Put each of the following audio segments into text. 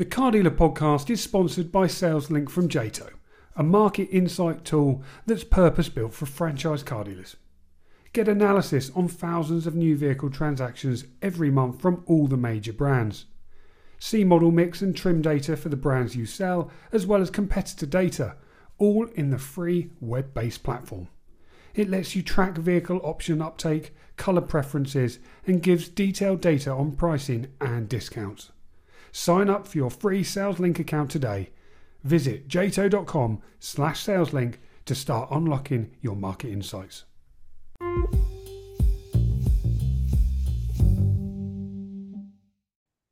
The Car Dealer podcast is sponsored by SalesLink from Jato, a market insight tool that's purpose built for franchise car dealers. Get analysis on thousands of new vehicle transactions every month from all the major brands. See model mix and trim data for the brands you sell, as well as competitor data, all in the free web based platform. It lets you track vehicle option uptake, colour preferences, and gives detailed data on pricing and discounts. Sign up for your free SalesLink account today. Visit jato.com slash SalesLink to start unlocking your market insights.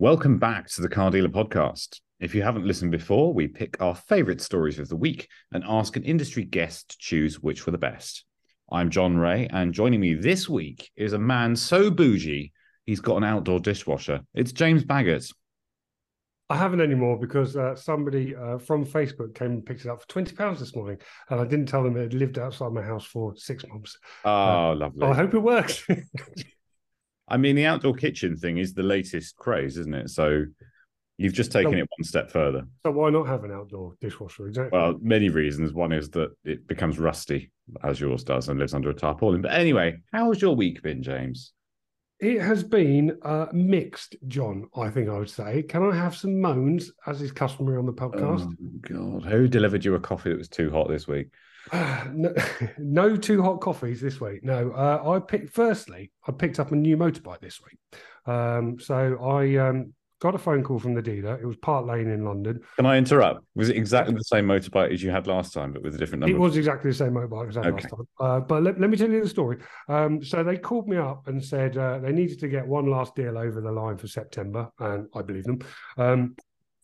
Welcome back to the Car Dealer Podcast. If you haven't listened before, we pick our favourite stories of the week and ask an industry guest to choose which were the best. I'm John Ray, and joining me this week is a man so bougie he's got an outdoor dishwasher. It's James Baggott. I haven't anymore because uh, somebody uh, from Facebook came and picked it up for twenty pounds this morning, and I didn't tell them it had lived outside my house for six months. Oh, uh, lovely! I hope it works. I mean, the outdoor kitchen thing is the latest craze, isn't it? So you've just taken so, it one step further. So why not have an outdoor dishwasher? Exactly. Well, many reasons. One is that it becomes rusty, as yours does, and lives under a tarpaulin. But anyway, how's your week been, James? It has been uh, mixed, John. I think I would say. Can I have some moans, as is customary on the podcast? Oh, God, who delivered you a coffee that was too hot this week? no, no too hot coffees this week. No, uh, I picked. Firstly, I picked up a new motorbike this week. Um, so I um, got a phone call from the dealer. It was Park Lane in London. Can I interrupt? Was it exactly the same motorbike as you had last time, but with a different number? It was exactly the same motorbike as I had okay. last time. Uh, but let, let, me tell you the story. Um, so they called me up and said uh, they needed to get one last deal over the line for September, and I believe them. Um,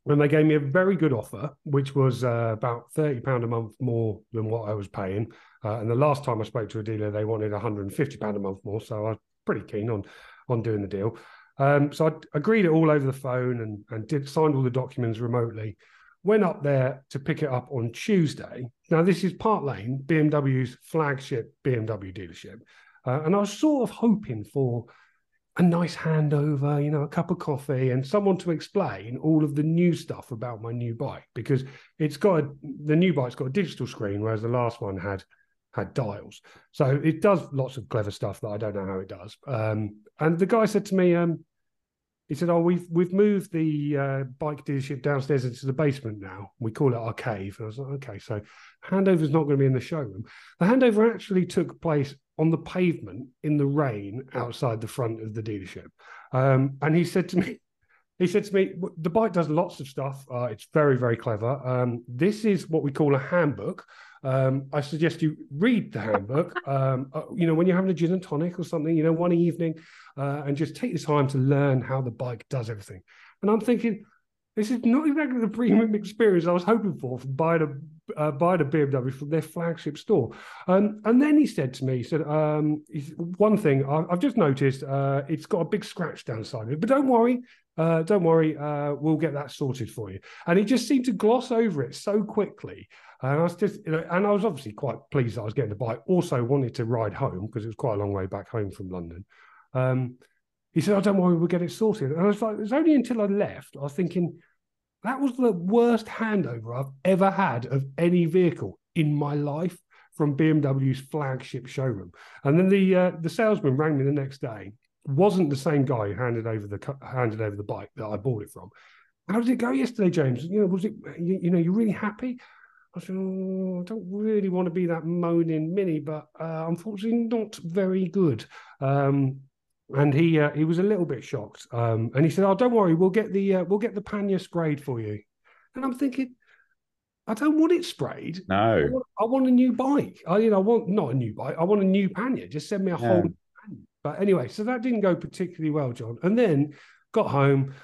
and they gave me a very good offer, which was uh, about thirty pound a month more than what I was paying. Uh, and the last time I spoke to a dealer, they wanted one hundred and fifty pound a month more, so I was pretty keen on on doing the deal. Um, so I agreed it all over the phone and, and did signed all the documents remotely. Went up there to pick it up on Tuesday. Now this is Park Lane, BMW's flagship BMW dealership, uh, and I was sort of hoping for a nice handover, you know, a cup of coffee, and someone to explain all of the new stuff about my new bike because it's got a, the new bike's got a digital screen, whereas the last one had had dials. So it does lots of clever stuff that I don't know how it does. Um, and the guy said to me, um, he said, "Oh, we've we've moved the uh, bike dealership downstairs into the basement now. We call it our cave." And I was like, "Okay, so handover's not going to be in the showroom. The handover actually took place on the pavement in the rain outside the front of the dealership." Um, and he said to me, he said to me, "The bike does lots of stuff. Uh, it's very very clever. Um, this is what we call a handbook." Um, I suggest you read the handbook. Um, uh, you know, when you're having a gin and tonic or something, you know, one evening, uh, and just take the time to learn how the bike does everything. And I'm thinking, this is not exactly the premium experience I was hoping for from buying a uh, buying a BMW from their flagship store. Um, and then he said to me, he said, um, one thing I, have just noticed, uh, it's got a big scratch downside of it, but don't worry, uh, don't worry, uh, we'll get that sorted for you. And he just seemed to gloss over it so quickly. And I was just, you know, and I was obviously quite pleased that I was getting the bike. Also wanted to ride home because it was quite a long way back home from London. Um, he said, "I oh, don't worry, we'll get it sorted." And I was like, "It was only until I left I was thinking that was the worst handover I've ever had of any vehicle in my life from BMW's flagship showroom." And then the uh, the salesman rang me the next day. wasn't the same guy who handed over the handed over the bike that I bought it from. How did it go yesterday, James? You know, was it you, you know you're really happy? I said, oh, I don't really want to be that moaning mini, but uh, unfortunately not very good. Um, and he uh, he was a little bit shocked. Um, and he said, "Oh, don't worry, we'll get the uh, we'll get the pannier sprayed for you." And I'm thinking, I don't want it sprayed. No, I want, I want a new bike. I you know I want not a new bike. I want a new pannier. Just send me a yeah. whole. Pannier. But anyway, so that didn't go particularly well, John. And then got home.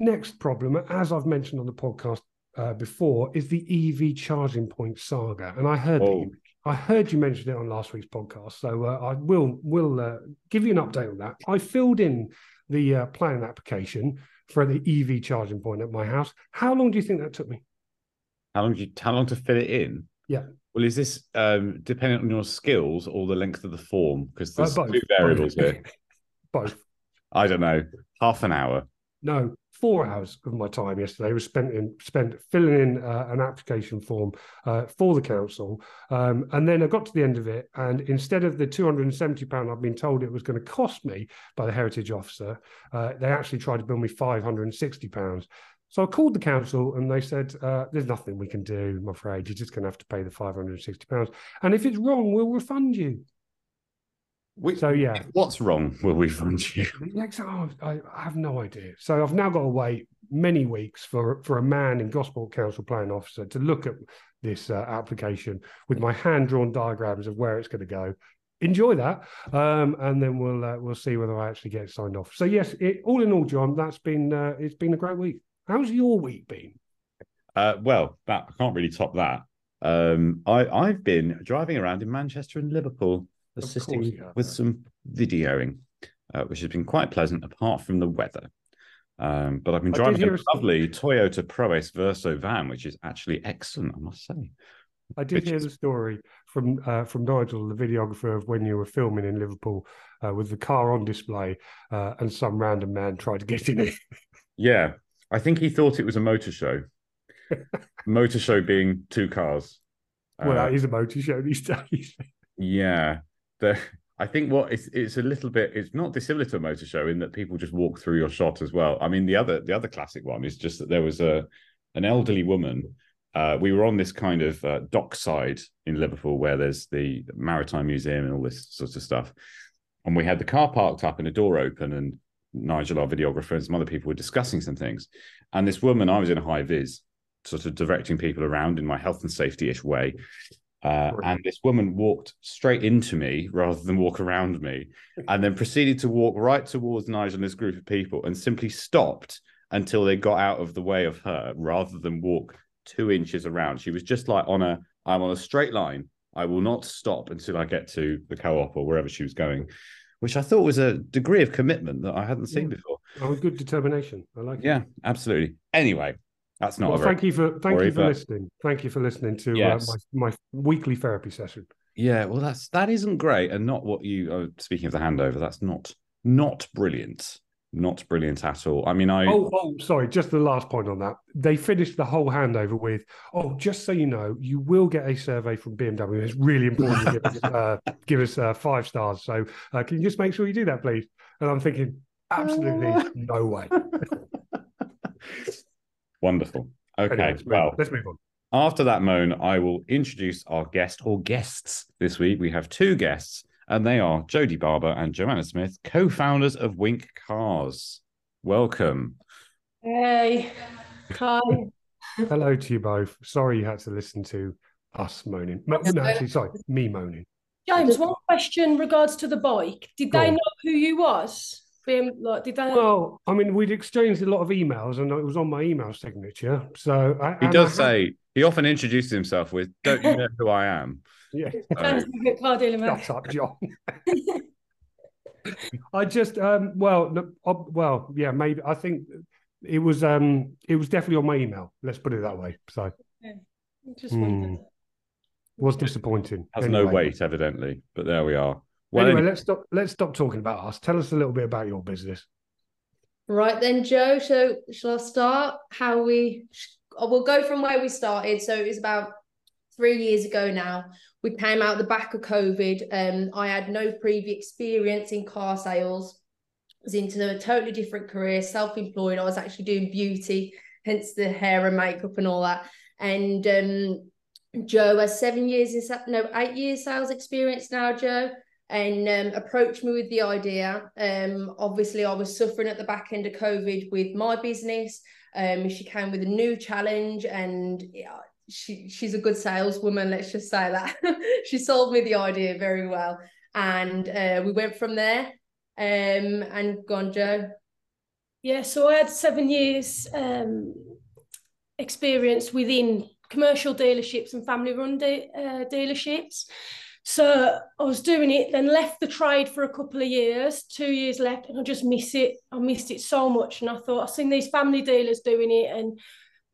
Next problem, as I've mentioned on the podcast uh, before, is the EV charging point saga. And I heard that you I heard you mention it on last week's podcast, so uh, I will will uh, give you an update on that. I filled in the uh, planning application for the EV charging point at my house. How long do you think that took me? How long? Did you, how long to fill it in? Yeah. Well, is this um, dependent on your skills or the length of the form? Because there's uh, two variables both. here. both. I don't know. Half an hour. No, four hours of my time yesterday was spent in spent filling in uh, an application form uh, for the council, um, and then I got to the end of it, and instead of the two hundred and seventy pound I've been told it was going to cost me by the heritage officer, uh, they actually tried to bill me five hundred and sixty pounds. So I called the council and they said, uh, "There's nothing we can do. I'm afraid you're just going to have to pay the five hundred and sixty pounds, and if it's wrong, we'll refund you." We, so yeah, what's wrong? Will we fund you? oh, I, have no idea. So I've now got to wait many weeks for for a man in Gosport Council Planning Officer to look at this uh, application with my hand drawn diagrams of where it's going to go. Enjoy that, um, and then we'll uh, we'll see whether I actually get signed off. So yes, it, all in all, John, that's been uh, it's been a great week. How's your week been? Uh, well, that I can't really top that. Um, I I've been driving around in Manchester and Liverpool assisting with some videoing, uh, which has been quite pleasant apart from the weather. Um, but I've been driving a lovely Toyota Proace Verso van, which is actually excellent, I must say. I did hear the story from uh, from Nigel, the videographer, of when you were filming in Liverpool uh, with the car on display, uh, and some random man tried to get in it. yeah, I think he thought it was a motor show. motor show being two cars. Well, that uh, is a motor show these days. yeah, I think what it's it's a little bit it's not dissimilar to a motor show in that people just walk through your shot as well. I mean the other the other classic one is just that there was a an elderly woman. Uh, we were on this kind of uh, dockside in Liverpool where there's the Maritime Museum and all this sort of stuff, and we had the car parked up and a door open, and Nigel, our videographer, and some other people were discussing some things, and this woman, I was in a high vis, sort of directing people around in my health and safety ish way, uh, and this woman walked straight into me rather than walk around me, and then proceeded to walk right towards Nigel and this group of people and simply stopped until they got out of the way of her rather than walk two inches around. She was just like on a, I'm on a straight line. I will not stop until I get to the co op or wherever she was going, which I thought was a degree of commitment that I hadn't seen yeah. before. Oh, good determination. I like yeah, it. Yeah, absolutely. Anyway, that's not. Well, thank you for thank story, you for but... listening. Thank you for listening to yes. uh, my my weekly therapy session. Yeah, well, that's that isn't great, and not what you. Uh, speaking of the handover, that's not not brilliant. Not brilliant at all. I mean, I. Oh, oh, sorry. Just the last point on that. They finished the whole handover with, "Oh, just so you know, you will get a survey from BMW. It's really important to give us, uh, give us uh, five stars. So, uh, can you just make sure you do that, please?" And I'm thinking, absolutely no way. Wonderderful. Okay. Anyway, well, let's move on. After that moan, I will introduce our guest or guests this week. We have two guests, and they are Jodie Barber and Joanna Smith, co-founders of Wink Cars. Welcome. Hey. Hi. Hello to you both. Sorry you had to listen to us moaning. No, actually, sorry, me moaning. James, one question regards to the bike. Did Go they on. know who you was? Like did that well i mean we'd exchanged a lot of emails and it was on my email signature so I, he does I, say he often introduces himself with don't you know who i am? Yeah. Car shut up john. I just um well well yeah maybe i think it was um it was definitely on my email let's put it that way so. Okay. just mm, was disappointing. Has anyway. no weight evidently but there we are well, anyway, let's stop. Let's stop talking about us. Tell us a little bit about your business. Right then, Joe. So shall I start? How we? We'll go from where we started. So it was about three years ago now. We came out the back of COVID. Um, I had no previous experience in car sales. I was into a totally different career, self-employed. I was actually doing beauty, hence the hair and makeup and all that. And um, Joe has seven years in no eight years sales experience now. Joe and um, approached me with the idea. Um, obviously, I was suffering at the back end of COVID with my business. Um, she came with a new challenge, and yeah, she she's a good saleswoman. Let's just say that she sold me the idea very well, and uh, we went from there. Um, and gone, Joe. Yeah, so I had seven years um, experience within commercial dealerships and family-run de- uh, dealerships. So I was doing it, then left the trade for a couple of years, two years left, and I just miss it. I missed it so much. And I thought, I've seen these family dealers doing it and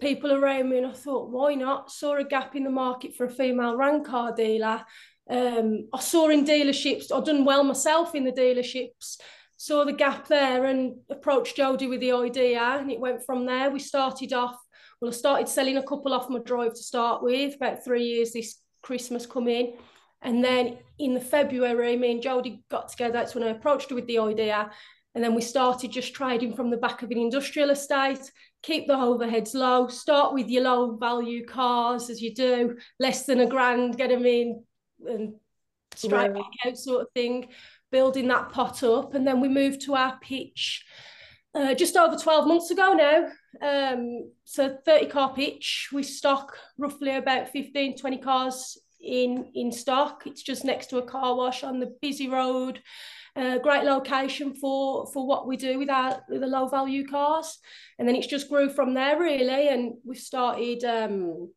people around me, and I thought, why not? Saw a gap in the market for a female rank car dealer. Um, I saw in dealerships, I've done well myself in the dealerships. saw the gap there and approached Jodie with the idea, and it went from there. We started off. Well, I started selling a couple off my drive to start with. About three years this Christmas come in. And then in the February, me and Jodie got together. That's when I approached her with the idea. And then we started just trading from the back of an industrial estate, keep the overheads low, start with your low value cars as you do, less than a grand, get them in and straight yeah. back out sort of thing, building that pot up. And then we moved to our pitch uh, just over 12 months ago now. Um, so 30 car pitch, we stock roughly about 15, 20 cars in, in stock. It's just next to a car wash on the busy road. A great location for for what we do with our with the low value cars. And then it's just grew from there really. And we've started um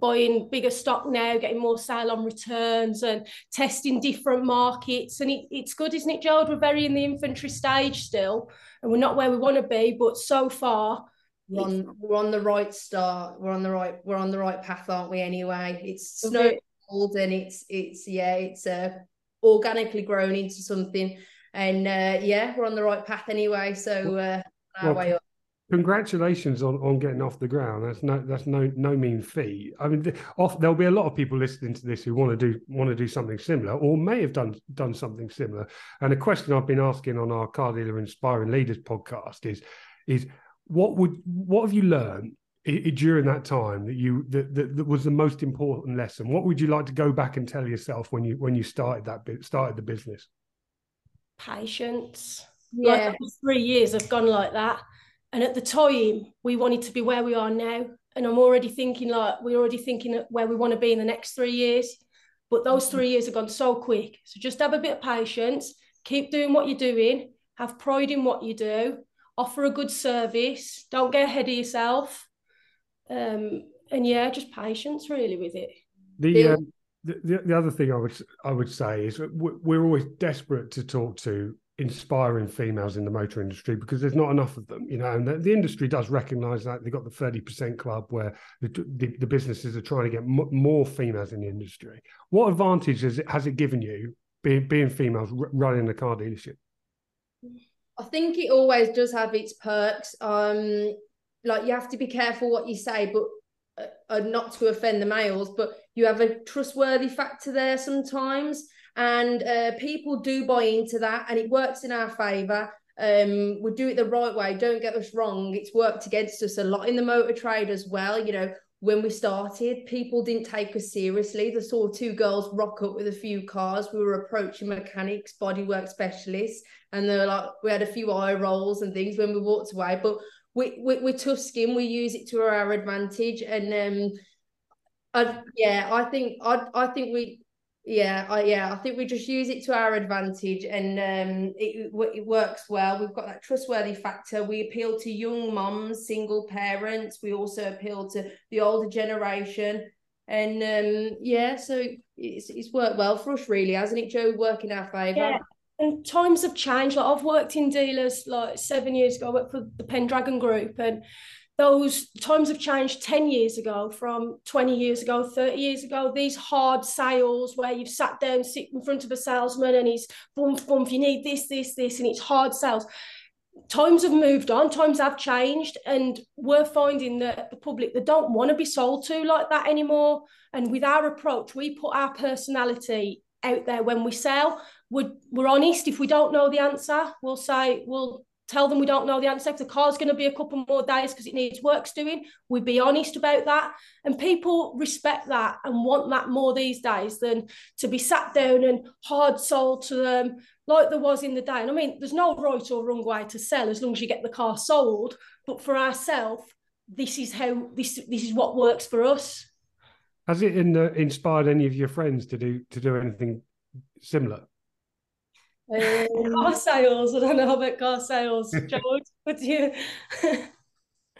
buying bigger stock now getting more sale on returns and testing different markets. And it, it's good isn't it Joe we're very in the infantry stage still and we're not where we want to be but so far we're on, we're on the right start we're on the right we're on the right path aren't we anyway it's snowballed and it's it's yeah it's uh organically grown into something. And uh, yeah, we're on the right path anyway. So uh, well, way up. Congratulations on, on getting off the ground. That's no that's no no mean feat. I mean, off there'll be a lot of people listening to this who want to do want to do something similar, or may have done done something similar. And a question I've been asking on our Car Dealer Inspiring Leaders podcast is is what would what have you learned during that time that you that, that, that was the most important lesson? What would you like to go back and tell yourself when you when you started that bit started the business? Patience. Yeah. Like three years have gone like that. And at the time we wanted to be where we are now. And i'm already thinking like we're already thinking where we want to be in the next three years. But those mm-hmm. three years have gone so quick. So just have a bit of patience. Keep doing what you're doing. Have pride in what you do offer a good service don't get ahead of yourself um, and yeah, just patience really with it. The, um, the the other thing I would I would say is we're always desperate to talk to inspiring females in the motor industry because there's not enough of them, you know, and the, the industry does recognise that they've got the 30% club where the, the, the businesses are trying to get m- more females in the industry. What advantage has it, has it given you being, being females r- running a car dealership? I think it always does have its perks. Um, like you have to be careful what you say, but uh, uh, not to offend the males, but you have a trustworthy factor there sometimes, and uh, people do buy into that, and it works in our favour. Um, we do it the right way. Don't get us wrong; it's worked against us a lot in the motor trade as well. You know, when we started, people didn't take us seriously. They saw two girls rock up with a few cars. We were approaching mechanics, bodywork specialists, and they were like, we had a few eye rolls and things when we walked away. But we, we we're tough skin. We use it to our advantage, and um, I, yeah, I think I I think we yeah, I, yeah, I think we just use it to our advantage, and um, it it works well. We've got that trustworthy factor. We appeal to young moms, single parents. We also appeal to the older generation, and um, yeah, so it's it's worked well for us, really, hasn't it, Joe? Working our favour. Yeah, and times have changed. Like I've worked in dealers like seven years ago. I worked for the Pendragon Group, and those times have changed 10 years ago from 20 years ago 30 years ago. These hard sales where you've sat down sit in front of a salesman and he's boom boom you need this this this and it's hard sales. Times have moved on times have changed and we're finding that the public they don't want to be sold to like that anymore. And with our approach we put our personality out there when we sell. We're, we're honest. If we don't know the answer, we'll say, we'll tell them we don't know the answer. If the car's going to be a couple more days because it needs works doing, we'd be honest about that. And people respect that and want that more these days than to be sat down and hard sold to them like there was in the day. And I mean, there's no right or wrong way to sell as long as you get the car sold. But for ourselves, this is how this this is what works for us. Has it in, inspired any of your friends to do to do anything similar? Um, car sales. I don't know about car sales. George, what do you?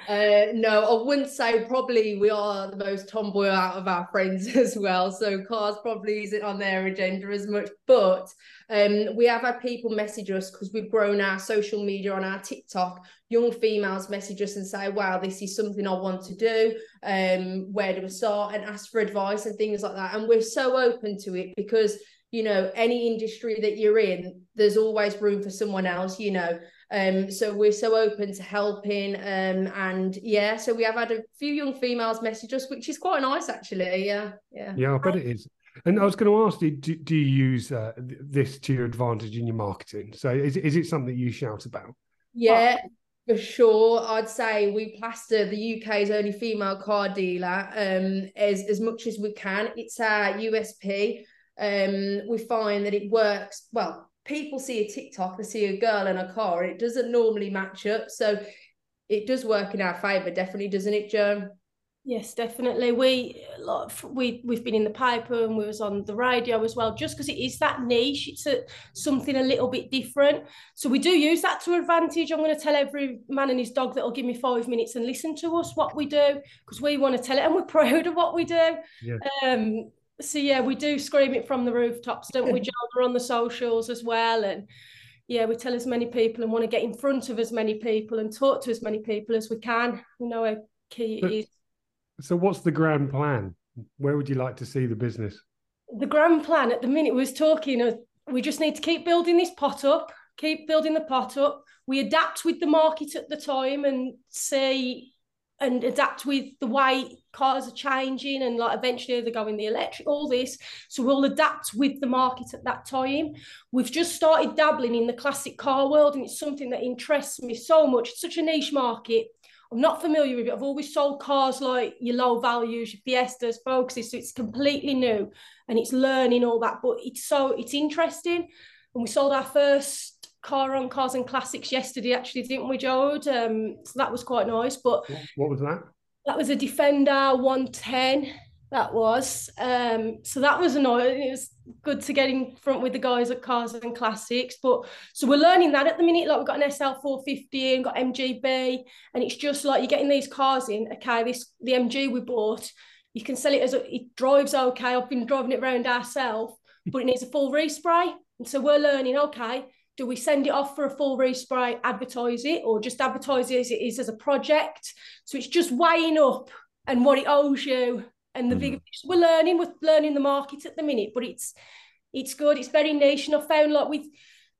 Uh, no, I wouldn't say probably we are the most tomboy out of our friends as well. So cars probably isn't on their agenda as much. But um, we have had people message us because we've grown our social media on our TikTok. Young females message us and say, "Wow, this is something I want to do. Um, where do we start?" And ask for advice and things like that. And we're so open to it because you know any industry that you're in there's always room for someone else you know um so we're so open to helping um and yeah so we have had a few young females message us which is quite nice actually yeah yeah yeah i bet it is and I was going to ask you, do, do you use uh, this to your advantage in your marketing? So is, is it something you shout about? Yeah, for sure. I'd say we plaster the UK's only female car dealer um, as, as much as we can. It's our USP. Um, we find that it works. Well, people see a TikTok, they see a girl in a car, and it doesn't normally match up. So it does work in our favour, definitely, doesn't it, Joe? Yes, definitely. We we we've been in the paper and we was on the radio as well. Just because it is that niche, it's a, something a little bit different. So we do use that to advantage. I'm going to tell every man and his dog that will give me five minutes and listen to us what we do because we want to tell it and we're proud of what we do. Yeah. Um. So yeah, we do scream it from the rooftops, don't we? John? We're on the socials as well, and yeah, we tell as many people and want to get in front of as many people and talk to as many people as we can. We know how key it is so, what's the grand plan? Where would you like to see the business? The grand plan at the minute was talking. We just need to keep building this pot up, keep building the pot up. We adapt with the market at the time and see and adapt with the way cars are changing and like eventually they're going the electric all this so we'll adapt with the market at that time we've just started dabbling in the classic car world and it's something that interests me so much it's such a niche market I'm not familiar with it. I've always sold cars like your low values, your Fiestas, Focuses, so it's completely new and it's learning all that. But it's so it's interesting. And we sold our first car on Cars and Classics yesterday, actually, didn't we, Jode? Um, so that was quite nice. But what was that? That was a Defender 110 that was. Um, so that was annoying. It was good to get in front with the guys at Cars and Classics. But so we're learning that at the minute. Like we've got an SL450 and got MGB, and it's just like you're getting these cars in. Okay, this the MG we bought. You can sell it as a, it drives okay. I've been driving it around ourselves, but it needs a full respray. And so we're learning. Okay, do we send it off for a full respray, advertise it, or just advertise it as it is as a project? So it's just weighing up and what it owes you and the mm. we're learning we're learning the market at the minute but it's it's good it's very niche and i found like with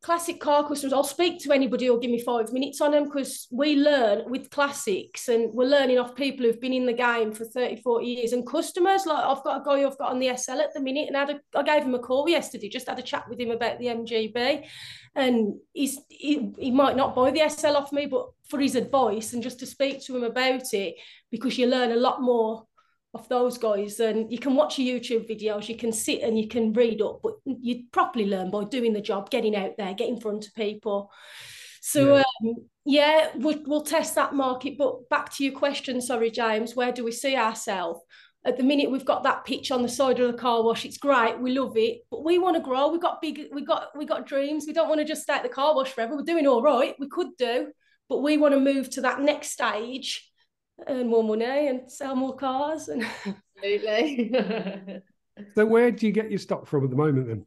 classic car customers i'll speak to anybody who'll give me five minutes on them because we learn with classics and we're learning off people who've been in the game for 30 40 years. And customers like i've got a guy i've got on the sl at the minute and I, had a, I gave him a call yesterday just had a chat with him about the mgb and he's he, he might not buy the sl off me but for his advice and just to speak to him about it because you learn a lot more of those guys and you can watch your youtube videos you can sit and you can read up but you properly learn by doing the job getting out there getting in front of people. So yeah, um, yeah we'll, we'll test that market but back to your question sorry james where do we see ourselves? At the minute we've got that pitch on the side of the car wash it's great we love it but we want to grow we've got big we got we got dreams we don't want to just stay at the car wash forever we're doing all right we could do but we want to move to that next stage earn more money and sell more cars. And absolutely. so, where do you get your stock from at the moment then?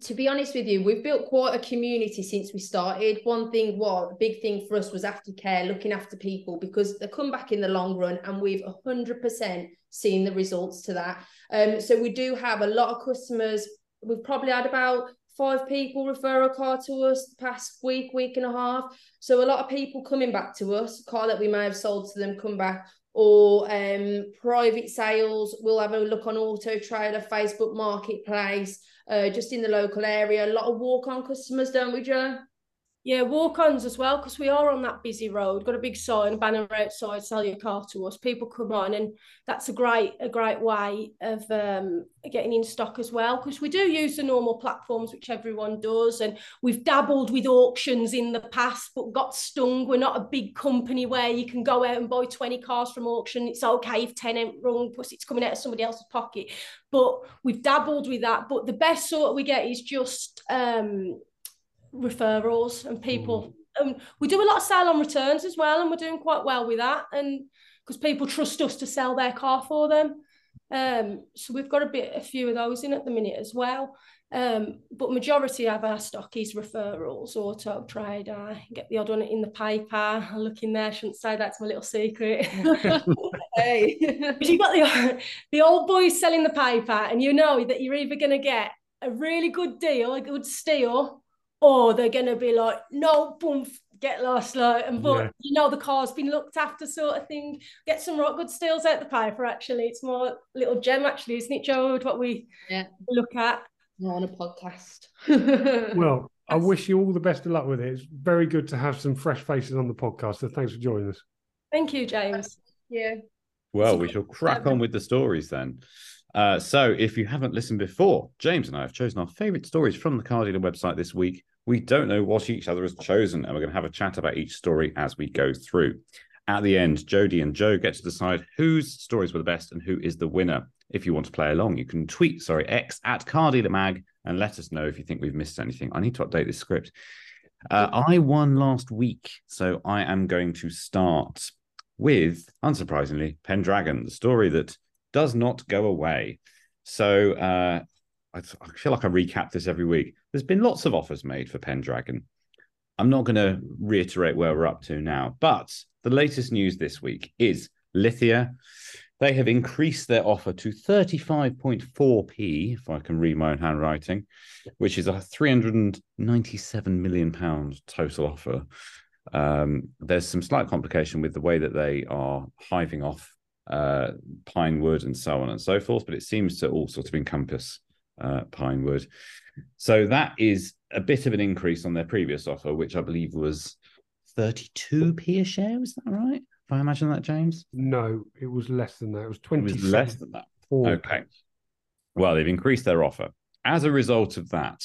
To be honest with you, we've built quite a community since we started. One thing, what a big thing for us was aftercare, looking after people because they come back in the long run, and we've hundred percent seen the results to that. Um, so we do have a lot of customers. We've probably had about five people refer a car to us the past week, week and a half. So a lot of people coming back to us, car that we may have sold to them come back, or um, private sales. We'll have a look on Auto Trader, Facebook Marketplace, uh, just in the local area. A lot of walk-on customers, don't we, Joe? Yeah, walk-ons as well, because we are on that busy road. Got a big sign, banner outside, sell your car to us. People come on, and that's a great, a great way of um, getting in stock as well. Because we do use the normal platforms, which everyone does, and we've dabbled with auctions in the past, but got stung. We're not a big company where you can go out and buy twenty cars from auction. It's okay if ten ain't wrong, plus it's coming out of somebody else's pocket. But we've dabbled with that. But the best sort we get is just um, referrals and people. Mm. Um, we do a lot of sale on returns as well, and we're doing quite well with that. And because people trust us to sell their car for them, um, so we've got a bit, a few of those in at the minute as well. Um, but majority of our stock is referrals, auto trade. I get the odd one in the paper. I look in there. Shouldn't say that's my little secret. hey, but you've got the the old boys selling the paper, and you know that you're either going to get a really good deal, a good steal, or they're going to be like, no, boom, get lost, like, and but yeah. you know the car's been looked after, sort of thing. Get some right good steals out the paper. Actually, it's more little gem, actually, isn't it, Joe? What we yeah. look at We're on a podcast. well, I wish you all the best of luck with it. It's very good to have some fresh faces on the podcast. So thanks for joining us. Thank you, James. Yeah. Well, we shall crack on with the stories then. Uh, so, if you haven't listened before, James and I have chosen our favourite stories from the Car Dealer website this week. We don't know what each other has chosen, and we're going to have a chat about each story as we go through. At the end, Jodie and Joe get to decide whose stories were the best and who is the winner. If you want to play along, you can tweet, sorry, X at Car Dealer Mag and let us know if you think we've missed anything. I need to update this script. Uh, I won last week, so I am going to start with, unsurprisingly, Pendragon, the story that does not go away. So uh, I, I feel like I recap this every week. There's been lots of offers made for Pendragon. I'm not going to reiterate where we're up to now, but the latest news this week is Lithia they have increased their offer to 35.4p, if I can read my own handwriting, which is a 397 million pound total offer. Um, there's some slight complication with the way that they are hiving off uh, Pinewood and so on and so forth, but it seems to all sort of encompass uh, Pinewood. So that is a bit of an increase on their previous offer, which I believe was 32p a share. Is that right? If I imagine that, James? No, it was less than that. It was 20. It was less than that. Okay. Well, they've increased their offer. As a result of that,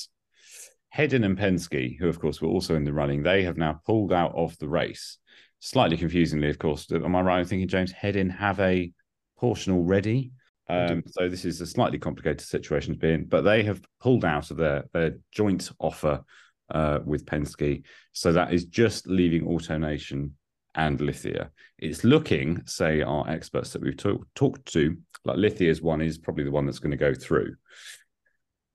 Hedin and Penske, who of course were also in the running, they have now pulled out of the race. Slightly confusingly, of course. Am I right in thinking, James, Hedin have a portion already? Um, so this is a slightly complicated situation to be in, but they have pulled out of their, their joint offer uh, with Penske. So that is just leaving AutoNation and Lithia. It's looking, say, our experts that we've talk, talked to, like Lithia's one is probably the one that's going to go through.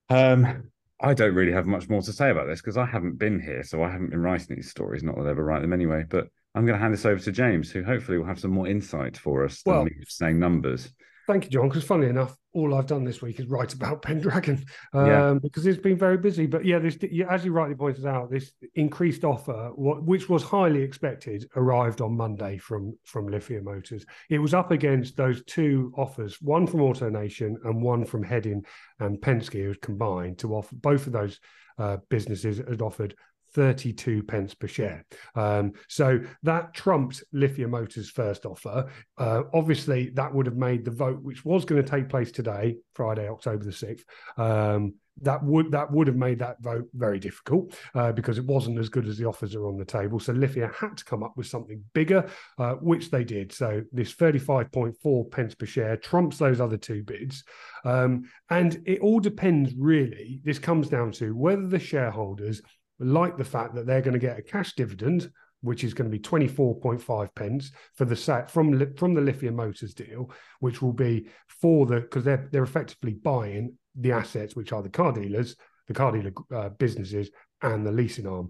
Um, I don't really have much more to say about this because I haven't been here, so I haven't been writing these stories. Not that I ever write them anyway, but I'm going to hand this over to James, who hopefully will have some more insight for us than well, me saying numbers. Thank you, John. Because funnily enough, all I've done this week is write about Pendragon um, yeah. because it's been very busy. But yeah, this, as you rightly pointed out, this increased offer, which was highly expected, arrived on Monday from from Lithia Motors. It was up against those two offers, one from AutoNation and one from Hedin and Penske, was combined to offer both of those uh, businesses had offered 32 pence per share. Um, so that trumped Lithia Motors' first offer. Uh, obviously, that would have made the vote, which was going to take place today, Friday, October the 6th. Um, that would that would have made that vote very difficult uh, because it wasn't as good as the offers are on the table. So Lithia had to come up with something bigger, uh, which they did. So this 35.4 pence per share trumps those other two bids. Um, and it all depends really. This comes down to whether the shareholders like the fact that they're going to get a cash dividend, which is going to be 24.5 pence for the set from from the Lithia Motors deal, which will be for the because they're they're effectively buying the assets, which are the car dealers, the car dealer uh, businesses, and the leasing arm.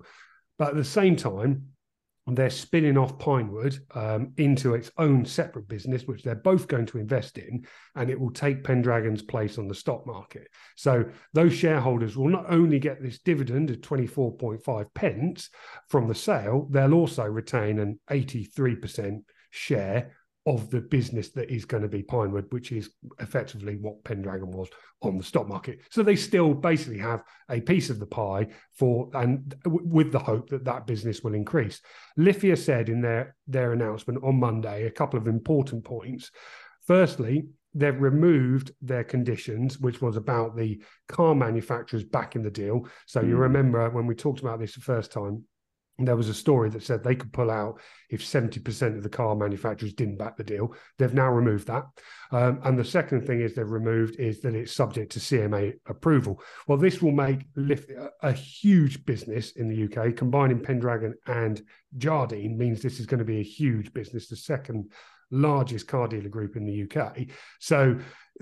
But at the same time, they're spinning off Pinewood um, into its own separate business, which they're both going to invest in, and it will take Pendragon's place on the stock market. So those shareholders will not only get this dividend of 24.5 pence from the sale, they'll also retain an 83% share of the business that is going to be Pinewood, which is effectively what Pendragon was on the stock market. So they still basically have a piece of the pie for, and with the hope that that business will increase. Lithia said in their their announcement on Monday a couple of important points. Firstly, they've removed their conditions, which was about the car manufacturers back in the deal. So mm. you hmm. remember when we talked about this the first time, there was a story that said they could pull out if 70% of the car manufacturers didn't back the deal. They've now removed that. Um, and the second thing is they've removed is that it's subject to CMA approval. Well, this will make Lithia, a huge business in the UK. Combining Pendragon and Jardine means this is going to be a huge business, the second largest car dealer group in the UK. So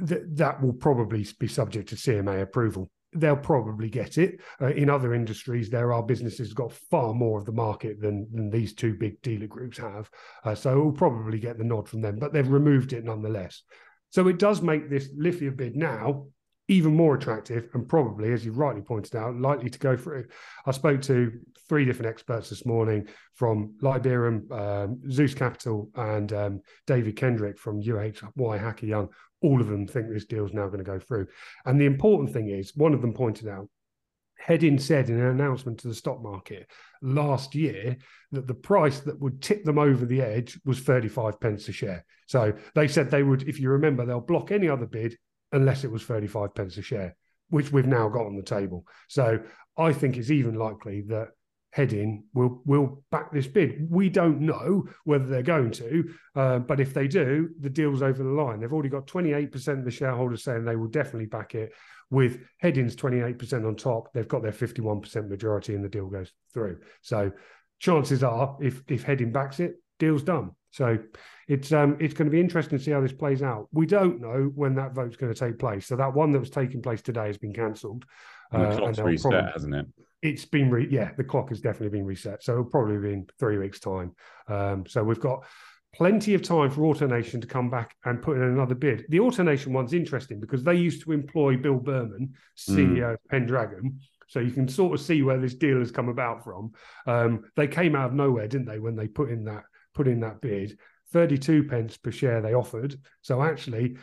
th- that will probably be subject to CMA approval they'll probably get it. Uh, in other industries, there are businesses got far more of the market than than these two big dealer groups have. Uh, so we will probably get the nod from them, but they've removed it nonetheless. So it does make this Lithia bid now even more attractive and probably, as you rightly pointed out, likely to go through. I spoke to three different experts this morning from Liberum, um, Zeus Capital, and um, David Kendrick from UHY Hacker Young. All of them think this deal is now going to go through. And the important thing is, one of them pointed out, Hedin said in an announcement to the stock market last year that the price that would tip them over the edge was 35 pence a share. So they said they would, if you remember, they'll block any other bid unless it was 35 pence a share, which we've now got on the table. So I think it's even likely that Hedin will will back this bid. We don't know whether they're going to, uh, but if they do, the deal's over the line. They've already got 28% of the shareholders saying they will definitely back it. With Hedin's 28% on top, they've got their 51% majority and the deal goes through. So chances are, if if Hedin backs it, deal's done. So it's um it's going to be interesting to see how this plays out. We don't know when that vote's going to take place. So that one that was taking place today has been cancelled. And the uh, clock's reset, hasn't it? It's been re- yeah, the clock has definitely been reset. So it'll probably be in three weeks' time. Um, so we've got plenty of time for AutoNation to come back and put in another bid. The AutoNation one's interesting because they used to employ Bill Berman, CEO mm. of Pendragon. So you can sort of see where this deal has come about from. Um, they came out of nowhere, didn't they, when they put in that put in that bid? 32 pence per share they offered. So actually,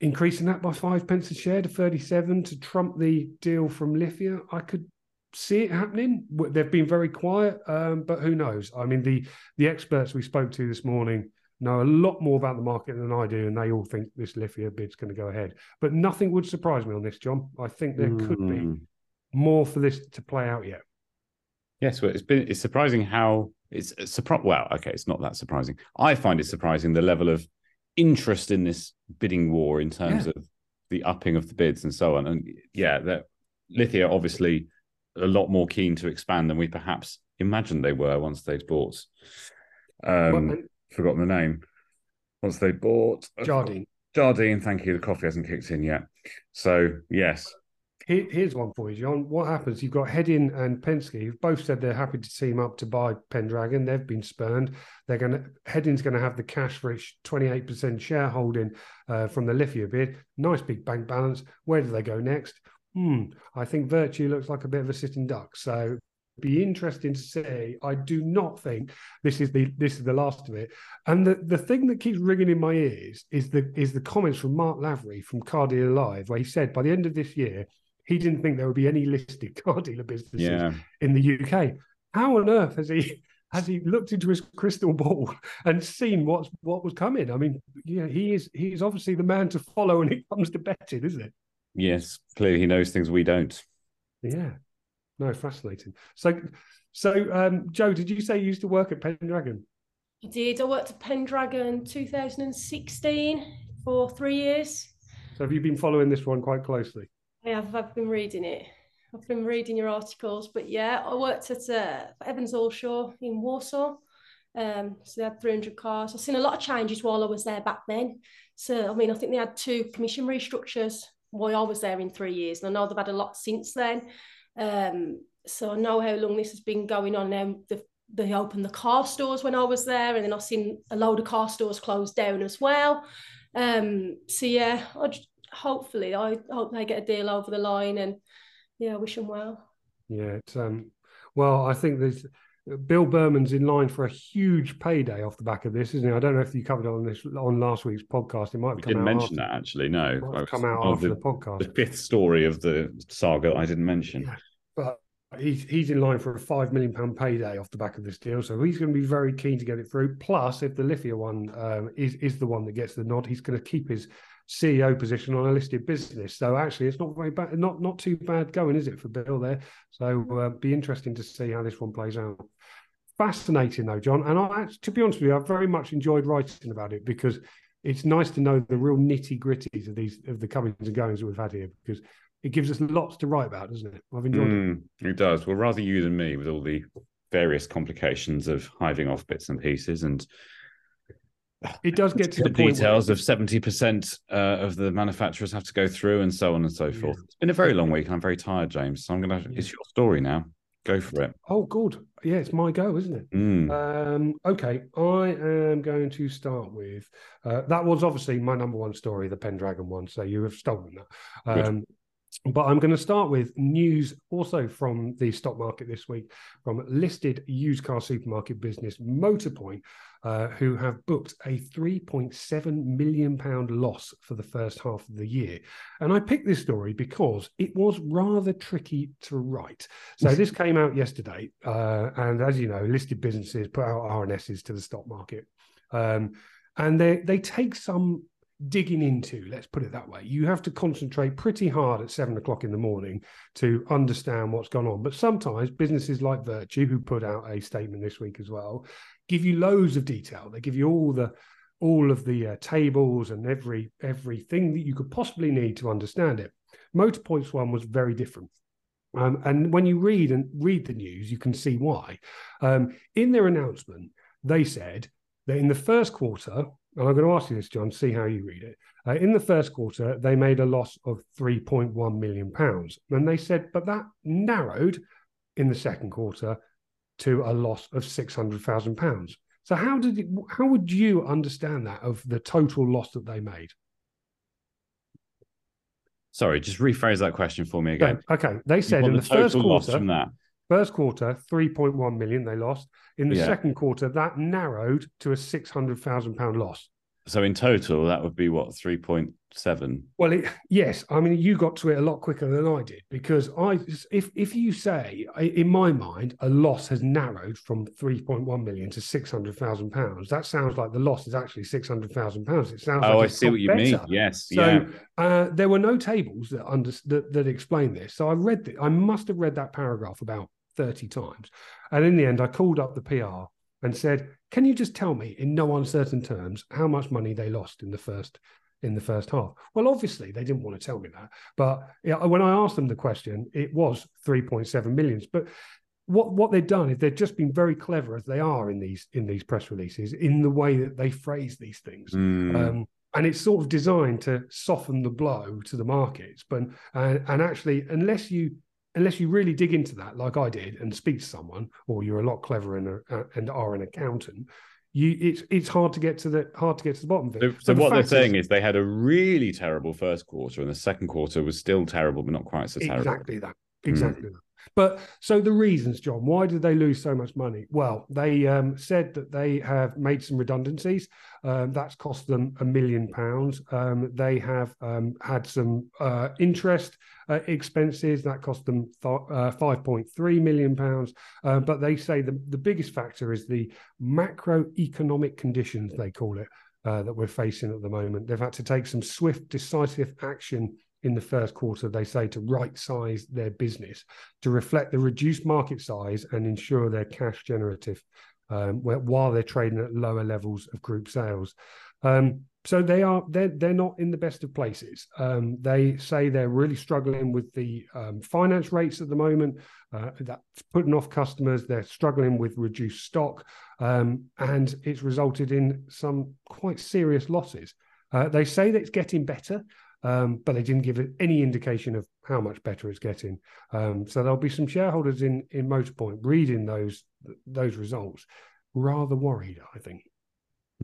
increasing that by five pence a share to 37 to trump the deal from Lithia, I could see it happening. They've been very quiet, um, but who knows? I mean, the the experts we spoke to this morning know a lot more about the market than I do, and they all think this Lithia bid's going to go ahead. But nothing would surprise me on this, John. I think there mm. could be hmm. more for this to play out yet. Yes, well, it's been it's surprising how it's surprise. Well, okay, it's not that surprising. I find it surprising the level of interest in this bidding war in terms yeah. of the upping of the bids and so on. And yeah, that Lithia obviously a lot more keen to expand than we perhaps imagined they were once they'd bought. Um, forgotten the name. Once they bought Jardine. Jardine, thank you. The coffee hasn't kicked in yet. So yes, here, here's one for you, John. What happens? You've got Hedin and Penske, who've both said they're happy to team up to buy Pendragon. They've been spurned. They're going to Hedin's going to have the cash for its 28% shareholding uh, from the Lithia bid. Nice big bank balance. Where do they go next? Hmm. I think Vertu looks like a bit of a sitting duck. So be interesting to see. I do not think this is the this is the last of it. And the, the thing that keeps ringing in my ears is the is the comments from Mark Lavery from Car Dealer Live, where he said by the end of this year, he didn't think there would be any listed car dealer businesses yeah. in the UK. How on earth has he has he looked into his crystal ball and seen what's what was coming? I mean, yeah, he is he is obviously the man to follow when it comes to betting, isn't it? Yes, clearly he knows things we don't. Yeah, no, fascinating. So, so um, Joe, did you say you used to work at Pendragon? I did. I worked at Pendragon 2016 for three years. So, have you been following this one quite closely? I have. I've been reading it. I've been reading your articles, but yeah, I worked at uh, Evans Halshaw in Walsall. Um, so they had 300 cars. I've seen a lot of changes while I was there back then. So I mean, I think they had two commission restructures while I was there in three years, and I know they've had a lot since then. Um, so I know how long this has been going on now. The, they opened the car stores when I was there, and then I've seen a load of car stores closed down as well. Um, so yeah, I hopefully, I hope they get a deal over the line, and yeah, wish them well. Yeah, it's um, well, I think there's Bill Berman's in line for a huge payday off the back of this, isn't he? I don't know if you covered it on this on last week's podcast. It might have we didn't mention after, that actually. No, come out after the, the, podcast. The fifth story of the saga I didn't mention. Yeah, but he's he's in line for a five million pound payday off the back of this deal, so he's going to be very keen to get it through. Plus, if the Lithia one um, is is the one that gets the nod, he's going to keep his CEO position on a listed business. So actually, it's not very bad, not not too bad going, is it, for Bill there? So uh, be interesting to see how this one plays out. Fascinating though, John. And I, to be honest with you, I've very much enjoyed writing about it because it's nice to know the real nitty gritties of these of the comings and goings that we've had here because it gives us lots to write about, doesn't it? I've enjoyed mm, it. It does. Well, rather you than me with all the various complications of hiving off bits and pieces and it does get to the, the details of 70% uh, of the manufacturers have to go through and so on and so forth. Yeah. It's been a very long week and I'm very tired, James. So I'm going to, yeah. it's your story now. Go for it. Oh, good. Yeah, it's my go, isn't it? Mm. Um, okay, I am going to start with uh, that was obviously my number one story, the Pendragon one. So you have stolen that. Um, but I'm going to start with news also from the stock market this week from listed used car supermarket business Motorpoint, uh, who have booked a 3.7 million pound loss for the first half of the year. And I picked this story because it was rather tricky to write. So this came out yesterday, uh, and as you know, listed businesses put out RNSs to the stock market. Um, and they they take some digging into, let's put it that way. You have to concentrate pretty hard at seven o'clock in the morning to understand what's gone on. But sometimes businesses like Vertu, who put out a statement this week as well, give you loads of detail. They give you all the all of the uh, tables and every everything that you could possibly need to understand it. Motorpoints one was very different. Um, and when you read and read the news, you can see why. Um, in their announcement, they said that in the first quarter, and I'm going to ask you this, John, see how you read it. Uh, in the first quarter, they made a loss of 3.1 million pounds, and they said, but that narrowed in the second quarter to a loss of 600,000 pounds. So how did it, how would you understand that of the total loss that they made? Sorry, just rephrase that question for me again. Okay, they said in the, the first quarter from that. First quarter, 3.1 million they lost. In the yeah. second quarter, that narrowed to a 600,000 pound loss. So in total, that would be what three point seven. Well, it, yes, I mean you got to it a lot quicker than I did because I, if if you say in my mind a loss has narrowed from three point one million to six hundred thousand pounds, that sounds like the loss is actually six hundred thousand pounds. It sounds. Oh, like I see what you better. mean. Yes. So yeah. uh, there were no tables that under that, that explain this. So I read. I must have read that paragraph about thirty times, and in the end, I called up the PR and said, "Can you just tell me in no uncertain terms how much money they lost in the first in the first half?" Well, obviously they didn't want to tell me that, but when I asked them the question, it was three point seven millions. But what what they've done is they've just been very clever as they are in these in these press releases in the way that they phrase these things. Mm. Um, and it's sort of designed to soften the blow to the markets, but and, and actually, unless you unless you really dig into that, like I did, and speak to someone, or you're a lot clever and, uh, and are an accountant, you it's it's hard to get to the hard to get to the bottom of it. So, so the what they're saying is, is, they had a really terrible first quarter, and the second quarter was still terrible, but not quite so terrible. Exactly that. Exactly mm. that. But so the reasons, John, why did they lose so much money? Well, they um, said that they have made some redundancies. Um, that's cost them a million pounds. Um, they have um, had some uh, interest uh, expenses that cost them th- uh, 5.3 million pounds. Uh, but they say the, the biggest factor is the macroeconomic conditions, they call it, uh, that we're facing at the moment. They've had to take some swift, decisive action in the first quarter, they say to right size their business to reflect the reduced market size and ensure they're cash generative um, while they're trading at lower levels of group sales. Um, so they are they're they're not in the best of places. Um, they say they're really struggling with the um, finance rates at the moment. Uh, that's putting off customers. They're struggling with reduced stock, um, and it's resulted in some quite serious losses. Uh, they say that it's getting better, um, but they didn't give it any indication of how much better it's getting. Um, so there'll be some shareholders in in Motorpoint reading those those results, rather worried. I think.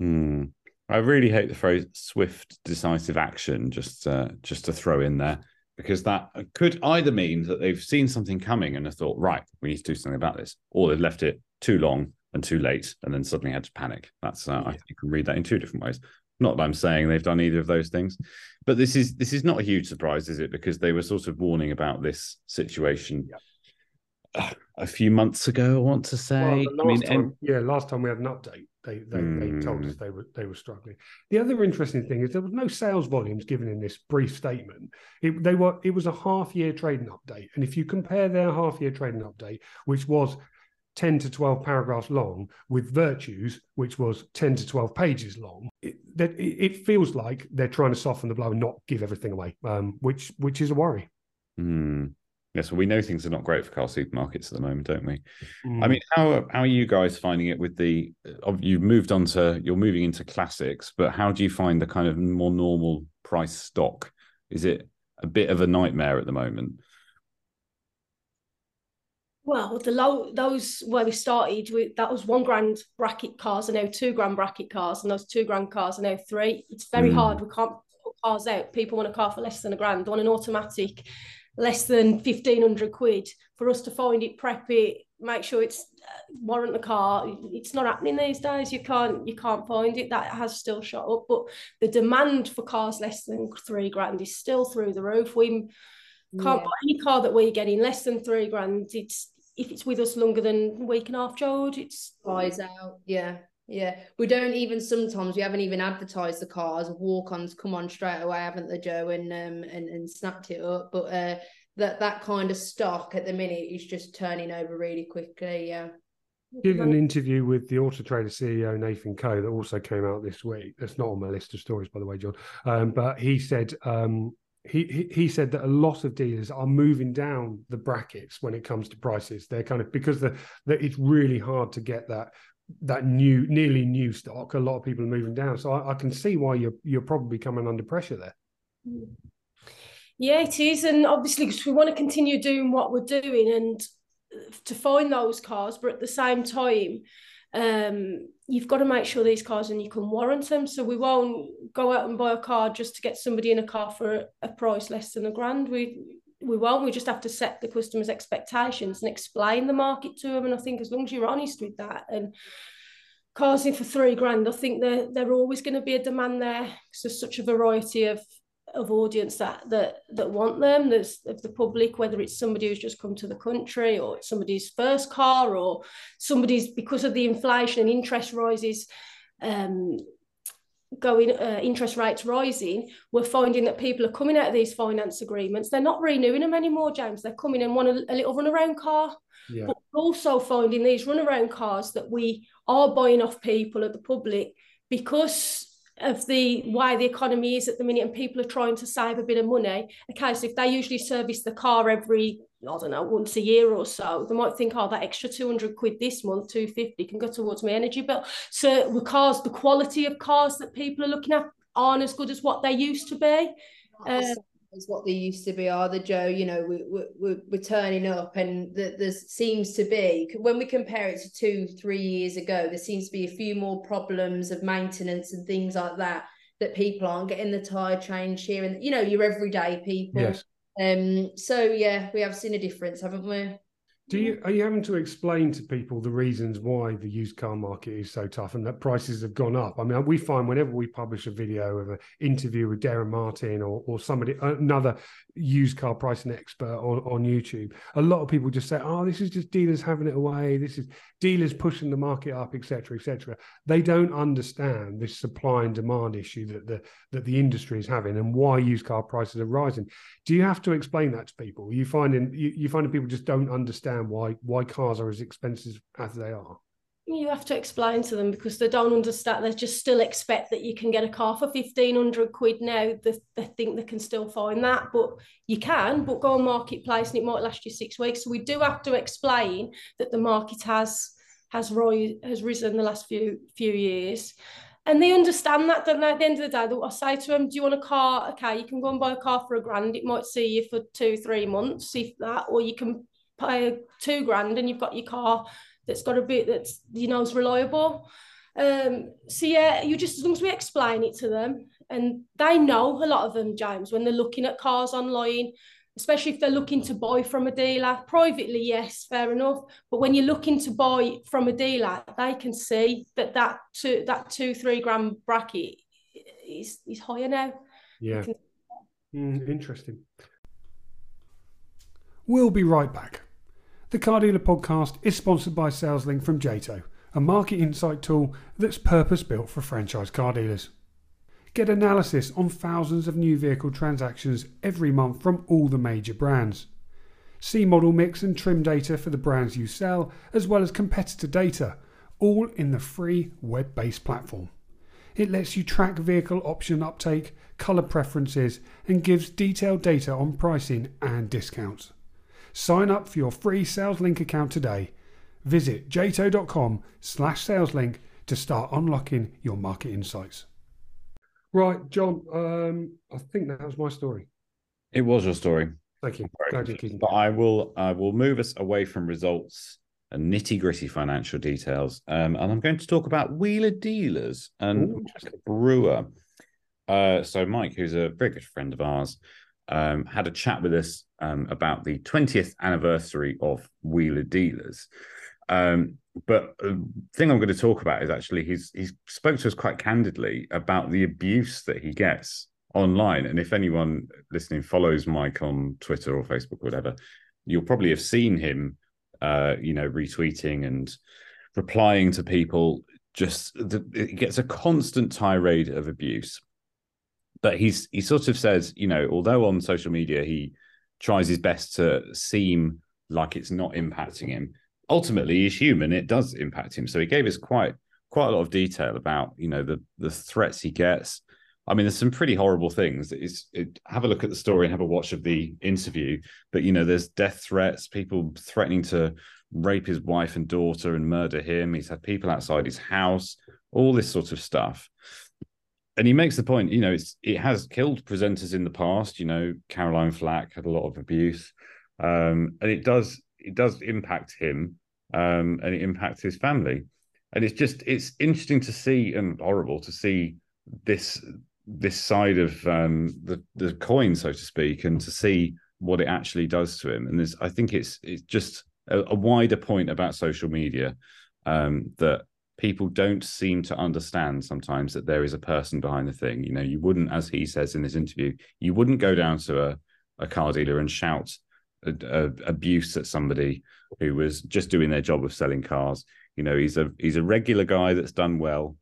Mm. I really hate the phrase "swift, decisive action" just uh, just to throw in there because that could either mean that they've seen something coming and have thought, right, we need to do something about this, or they've left it too long and too late and then suddenly had to panic. That's uh, yeah. I think you can read that in two different ways. Not that I'm saying they've done either of those things, but this is this is not a huge surprise, is it? Because they were sort of warning about this situation yeah. a few months ago. I want to say. Well, I mean, time, and... yeah, last time we had an update, they they, mm. they, told us hmm. they were they were struggling. The other interesting thing is there was no sales volumes given in this brief statement. It, they were it was a half year trading update, and if you compare their half year trading update, which was 10 to 12 paragraphs long with Vertu's, which was 10 to 12 pages long it, that it feels like they're trying to soften the blow and not give everything away um, which which is a worry mm. yes well we know things are not great for car supermarkets at the moment don't we mm. i mean how how are you guys finding it with the you've moved on to you're moving into classics but how do you find the kind of more normal price stock is it a bit of a nightmare at the moment Well, the low those where we started, we, that was one grand bracket cars and now two grand bracket cars, and those two grand cars are now three. It's very mm. hard. We can't put cars out. People want a car for less than a grand. They want an automatic, less than fifteen hundred quid. For us to find it, prep it, make sure it's uh, warrant the car. It's not happening these days. You can't you can't find it. That has still shot up, but the demand for cars less than three grand is still through the roof. We can't yeah. buy any car that we're getting less than three grand. It's if it's with us longer than a week and a half, George, it's buys out. Yeah. Yeah, we don't even sometimes we haven't even advertised the cars. Walk-ons come on straight away, haven't they, Joe? And um and, and snapped it up. But uh that that kind of stock at the minute is just turning over really quickly. Yeah. Did an interview with the Auto Trader CEO Nathan Coe that also came out this week. That's not on my list of stories, by the way, John. Um, but he said um, he, he said that a lot of dealers are moving down the brackets when it comes to prices. They're kind of because the, it's really hard to get that that new nearly new stock. A lot of people are moving down, so I, I can see why you're you're probably coming under pressure there. Yeah, it is, and obviously because we want to continue doing what we're doing and to find those cars, but at the same time, um, you've got to make sure these cars and you can warrant them. So we won't go out and buy a car just to get somebody in a car for a, price less than a grand. We we won't. We just have to set the customer's expectations and explain the market to them. And I think as long as you're honest with that and cars in for three grand, I think there there always going to be a demand there because there's such a variety of of audience that that that want them there's of the public whether it's somebody who's just come to the country or somebody's first car or somebody's because of the inflation and interest rises um going uh, interest rates rising we're finding that people are coming out of these finance agreements. They're not renewing them anymore james. They're coming and want a, a little run around car. Yeah. but also finding these run around cars that we are buying off people at the public because of the why the economy is at the minute and people are trying to save a bit of money. Okay, so if they usually service the car every, I don't know, once a year or so, they might think, oh, that extra 200 quid this month, 250 can go towards my energy bill. So the cars, the quality of cars that people are looking at aren't as good as what they used to be. Um, as what they used to be are the joe you know we, we, we're turning up and the, there seems to be when we compare it to two three years ago there seems to be a few more problems of maintenance and things like that that people aren't getting the tire change here and you know your everyday people yes. um so yeah we have seen a difference haven't we do you are you having to explain to people the reasons why the used car market is so tough and that prices have gone up? I mean, we find whenever we publish a video of an interview with Derren Martin or or somebody another used car pricing expert on, on YouTube, a lot of people just say, "Oh, this is just dealers having it away. This is dealers pushing the market up, etc., etc." They don't understand this supply and demand issue that the that the industry is having and why used car prices are rising. Do you have to explain that to people? You finding you, you finding people just don't understand why why cars are as expensive as they are? You have to explain to them because they don't understand. They just still expect that you can get a car for fifteen hundred quid now. They, they think they can still find that, but you can. But go on marketplace and it might last you six weeks. So we do have to explain that the market has has rise, has risen the last few few years. And they understand that, don't they? At the end of the day, I say to them, Do you want a car? Okay, you can go and buy a car for a grand. It might see you for two, three months, if that, or you can pay two grand and you've got your car that's got a bit that's you know is reliable. Um, so yeah, you just as long as we explain it to them, and they know a lot of them, James, when they're looking at cars online, especially if they're looking to buy from a dealer privately. Yes, fair enough. But when you're looking to buy from a dealer, they can see that that two that two three gram bracket is is higher now. Yeah. Mm, interesting. We'll be right back. The Car Dealer podcast is sponsored by SalesLink from Jato, a market insight tool that's purpose built for franchise car dealers. Get analysis on thousands of new vehicle transactions every month from all the major brands. See model mix and trim data for the brands you sell, as well as competitor data, all in the free web based platform. It lets you track vehicle option uptake, colour preferences, and gives detailed data on pricing and discounts. Sign up for your free SalesLink account today. Visit jato.com slash SalesLink to start unlocking your market insights. Right, John, um, I think that was my story. It was your story. Thank you. Glad you're keeping But I will I will move us away from results and nitty gritty financial details, um, and I'm going to talk about wheeler dealers and Ooh. Brewer. Uh, so Mike, who's a very good friend of ours, um, had a chat with us um, about the 20th anniversary of Wheeler Dealers. Um, but the thing I'm going to talk about is actually he's he spoke to us quite candidly about the abuse that he gets online. And if anyone listening follows Mike on Twitter or Facebook, or whatever, you'll probably have seen him, uh, you know, retweeting and replying to people. Just the, it gets a constant tirade of abuse. But he's he sort of says, you know, although on social media he tries his best to seem like it's not impacting him, ultimately he's human. It does impact him. So he gave us quite quite a lot of detail about you know the the threats he gets I mean, there's some pretty horrible things. It's, it, have a look at the story and have a watch of the interview. But you know, there's death threats, people threatening to rape his wife and daughter and murder him. He's had people outside his house, all this sort of stuff. And he makes the point, you know, it's it has killed presenters in the past. You know, Caroline Flack had a lot of abuse, um, and it does it does impact him, um, and it impacts his family. And it's just it's interesting to see and horrible to see this this side of um, the the coin, so to speak, and to see what it actually does to him. And I think it's it's just a, a wider point about social media um, that people don't seem to understand sometimes that there is a person behind the thing. You know, you wouldn't, as he says in this interview, you wouldn't go down to a, a car dealer and shout a, a, abuse at somebody who was just doing their job of selling cars. You know, he's a he's a regular guy that's done well,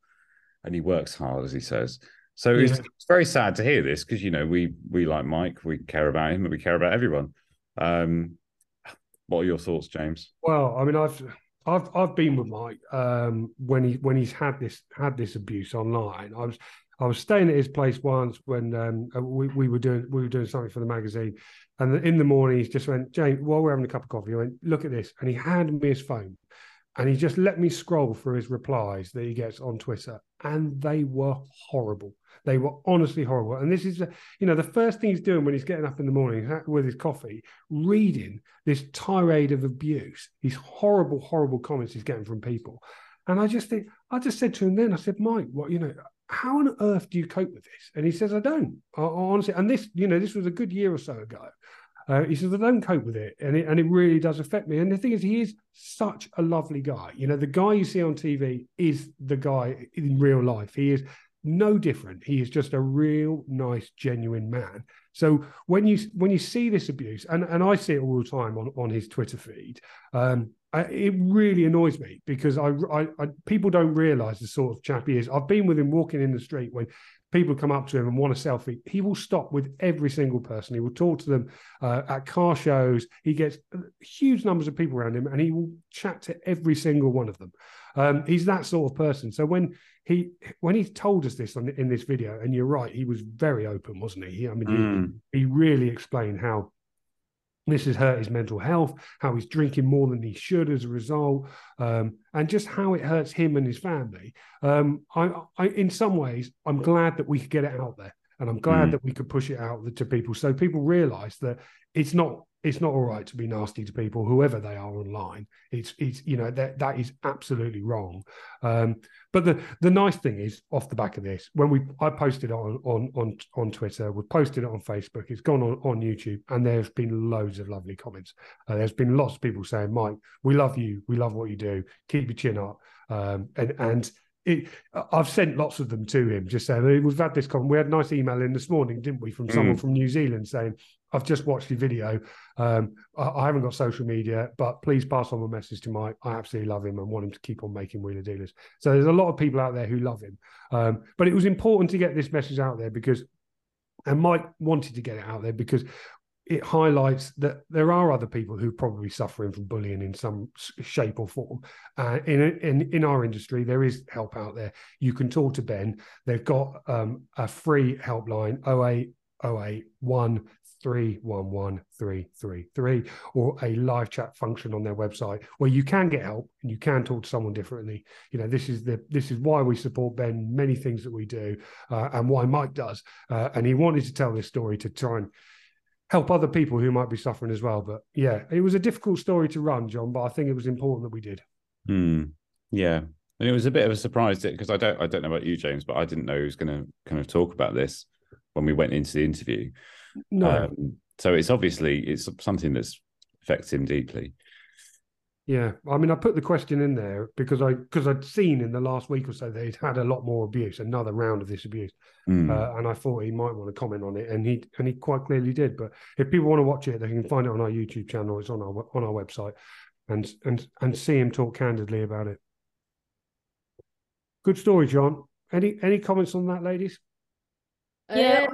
and he works hard, as he says. So yeah. it's, it's, very sad to hear this because you know we we like Mike, we care about him, and we care about everyone. Um, what are your thoughts, James? Well, I mean, I've I've I've been with Mike um, when he when he's had this had this abuse online. I was I was staying at his place once when um, uh, we, we were doing we were doing something for the magazine, and in the morning he just went, James, while we're having a cup of coffee, he went, look at this, and he handed me his phone, and he just let me scroll through his replies that he gets on Twitter, and they were horrible. They were honestly horrible. And this is, you know, the first thing he's doing when he's getting up in the morning with his coffee, reading this tirade of abuse, these horrible, horrible comments he's getting from people. And I just think, I just said to him then, I said, Mike, what, you know, how on earth do you cope with this? And he says, I don't. I, I honestly, and this, you know, this was a good year or so ago. Uh, he says, I don't cope with it. And, it. and it really does affect me. And the thing is, he is such a lovely guy. You know, the guy you see on TV is the guy in real life. He is no different. He is just a real nice, genuine man. So when you when you see this abuse, and, and I see it all the time on, on his Twitter feed, um, I, it really annoys me because I, I, I, people don't realize the sort of chap he is. I've been with him walking in the street when people come up to him and want a selfie. He will stop with every single person. He will talk to them uh, at car shows. He gets huge numbers of people around him, and he will chat to every single one of them. Um, he's that sort of person. So when he when he told us this on in this video, and you're right, he was very open, wasn't he? he I mean, mm. he, he really explained how this has hurt his mental health, how he's drinking more than he should as a result, um, and just how it hurts him and his family. Um, I, I, in some ways, I'm glad that we could get it out there, and I'm glad mm. that we could push it out to people so people realise that it's not it's not all right to be nasty to people, whoever they are online. It's it's you know that that is absolutely wrong. Um, but the the nice thing is, off the back of this, when we I posted on on on on Twitter, we posted it on Facebook, it's gone on on YouTube, and there's been loads of lovely comments. Uh, there's been lots of people saying, "Mike, we love you, we love what you do, keep your chin up," um, and and it, I've sent lots of them to him, just saying we've had this comment. We had a nice email in this morning, didn't we, from someone mm. from New Zealand saying, I've just watched your video. Um, I, I, haven't got social media, but please pass on my message to Mike. I absolutely love him and want him to keep on making wheeler dealers. So there's a lot of people out there who love him. Um, but it was important to get this message out there because, and Mike wanted to get it out there because it highlights that there are other people who are probably suffering from bullying in some shape or form. Uh, in, in in our industry, there is help out there. You can talk to Ben. They've got um, a free helpline 08 08 three one one three three three, or a live chat function on their website where you can get help and you can talk to someone differently. You know, this is the this is why we support Ben. Many things that we do, uh, and why Mike does. Uh, and he wanted to tell this story to try and help other people who might be suffering as well. But yeah, it was a difficult story to run, John, but I think it was important that we did. Hmm. Yeah. And it was a bit of a surprise because I don't I don't know about you, James, but I didn't know he was going to kind of talk about this when we went into the interview. No. Um, so it's obviously it's something that's affects him deeply. Yeah, I mean, I put the question in there because I because I'd seen in the last week or so that he'd had a lot more abuse, another round of this abuse, Mm. uh, and I thought he might want to comment on it, and he and he quite clearly did. But if people want to watch it, they can find it on our YouTube channel. It's on our on our website, and and and see him talk candidly about it. Good story, John. Any any comments on that, ladies? Yeah.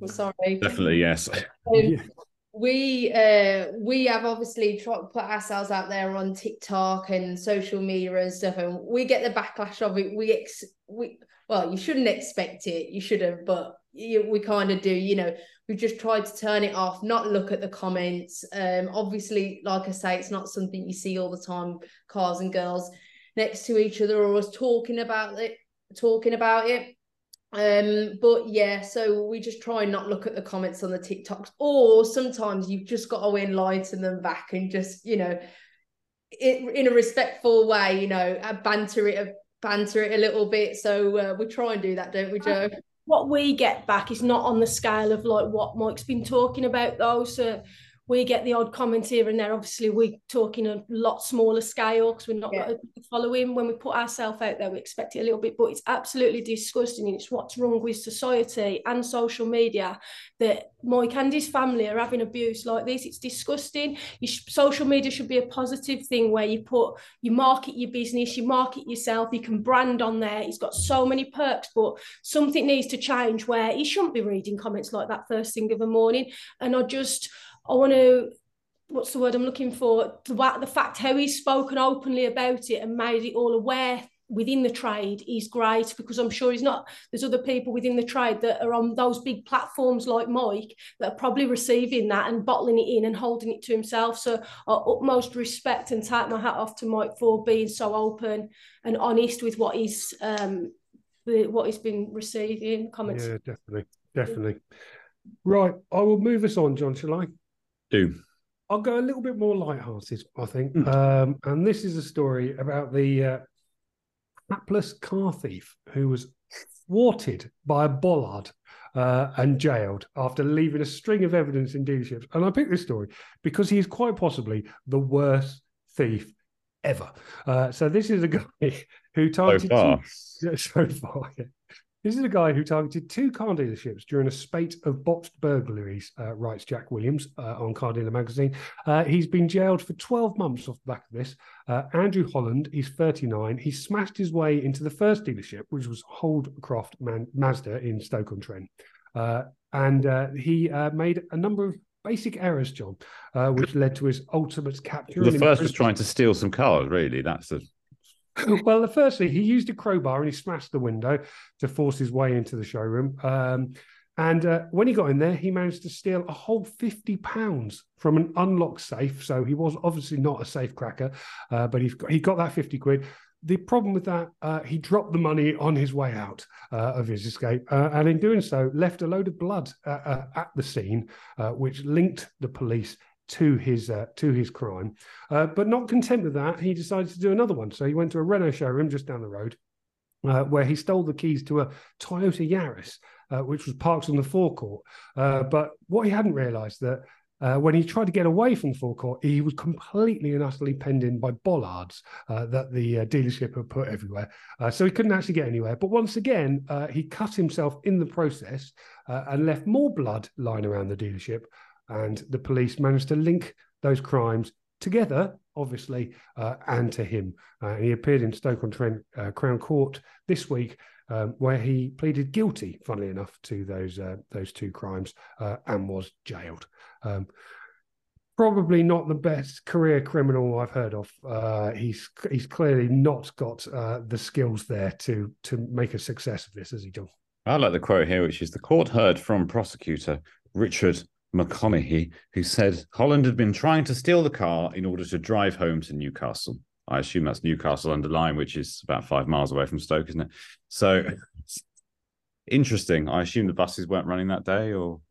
I'm sorry. Definitely, yes. We uh we have obviously to put ourselves out there on TikTok and social media and stuff, and we get the backlash of it. We ex we well, you shouldn't expect it, you should have, but you, we kind of do. You know, we've just tried to turn it off, not look at the comments. Um, obviously, like I say, it's not something you see all the time. Cars and girls next to each other, or us talking about it, talking about it. Um, but yeah, so we just try and not look at the comments on the TikToks, or sometimes you've just got to enlighten them back and just, you know, it, in a respectful way, you know, uh, banter it, banter it a little bit. So uh, we try and do that, don't we, Joe? what we get back is not on the scale of like what Mike's been talking about though. So we get the odd comment here and there. Obviously, we're talking a lot smaller scale because we're not Yeah. got a following. When we put ourselves out there, we expect it a little bit, but it's absolutely disgusting. And it's what's wrong with society and social media that Mike and his family are having abuse like this. It's disgusting. You sh- social media should be a positive thing where you put, you market your business, you market yourself, you can brand on there. It's got so many perks, but something needs to change where he shouldn't be reading comments like that first thing of the morning. And I just, I want to, what's the word I'm looking for? The, the fact how he's spoken openly about it and made it all aware within the trade is great because I'm sure he's not, there's other people within the trade that are on those big platforms like Mike that are probably receiving that and bottling it in and holding it to himself. So utmost respect and take my hat off to Mike for being so open and honest with what he's um what he's been receiving comments. Yeah, definitely, definitely. Right, I will move us on, John. Shall I? Do I'll go a little bit more light-hearted, I think. Mm. Um, and this is a story about the uh, hapless car thief who was thwarted by a bollard uh, and jailed after leaving a string of evidence in dealerships. And I picked this story because he is quite possibly the worst thief ever. Uh, so this is a guy who so targeted far. yeah, so far. yeah. This is a guy who targeted two car dealerships during a spate of botched burglaries, uh, writes Jack Williams uh, on Car Dealer magazine. Uh, he's been jailed for 12 months off the back of this. Uh, Andrew Holland, he's 39. He smashed his way into the first dealership, which was Holdcroft Man- Mazda in Stoke-on-Trent. Uh, and uh, he uh, made a number of basic errors, John, uh, which led to his ultimate capture. The first was trying to steal some cars. Really, that's a well, the firstly, he used a crowbar and he smashed the window to force his way into the showroom. Um, and uh, when he got in there, he managed to steal a whole fifty pounds from an unlocked safe. So he was obviously not a safe cracker, uh, but he he got that fifty quid. The problem with that, uh, he dropped the money on his way out uh, of his escape, uh, and in doing so, left a load of blood uh, at the scene, which linked the police to his uh, to his crime. Uh, but not content with that, he decided to do another one. So he went to a Renault showroom just down the road, uh, where he stole the keys to a Toyota Yaris, uh, which was parked on the forecourt. Uh, but what he hadn't realised that. Uh, when he tried to get away from the forecourt, he was completely and utterly penned in by bollards that the dealership had put everywhere. So he couldn't actually get anywhere. But once again, he cut himself in the process and left more blood lying around the dealership and the police managed to link those crimes together, obviously, uh, and to him. Uh, and he appeared in Stoke-on-Trent uh, Crown Court this week, um, where he pleaded guilty, funnily enough, to those uh, those two crimes uh, and was jailed. Um, probably not the best career criminal I've heard of. Uh, he's he's clearly not got uh, the skills there to to make a success of this, has he, John? I like the quote here, which is the court heard from prosecutor Richard McConaughey, who said Holland had been trying to steal the car in order to drive home to Newcastle. I assume that's Newcastle under Lyme, which is about five miles away from Stoke, isn't it? So interesting. I assume the buses weren't running that day, or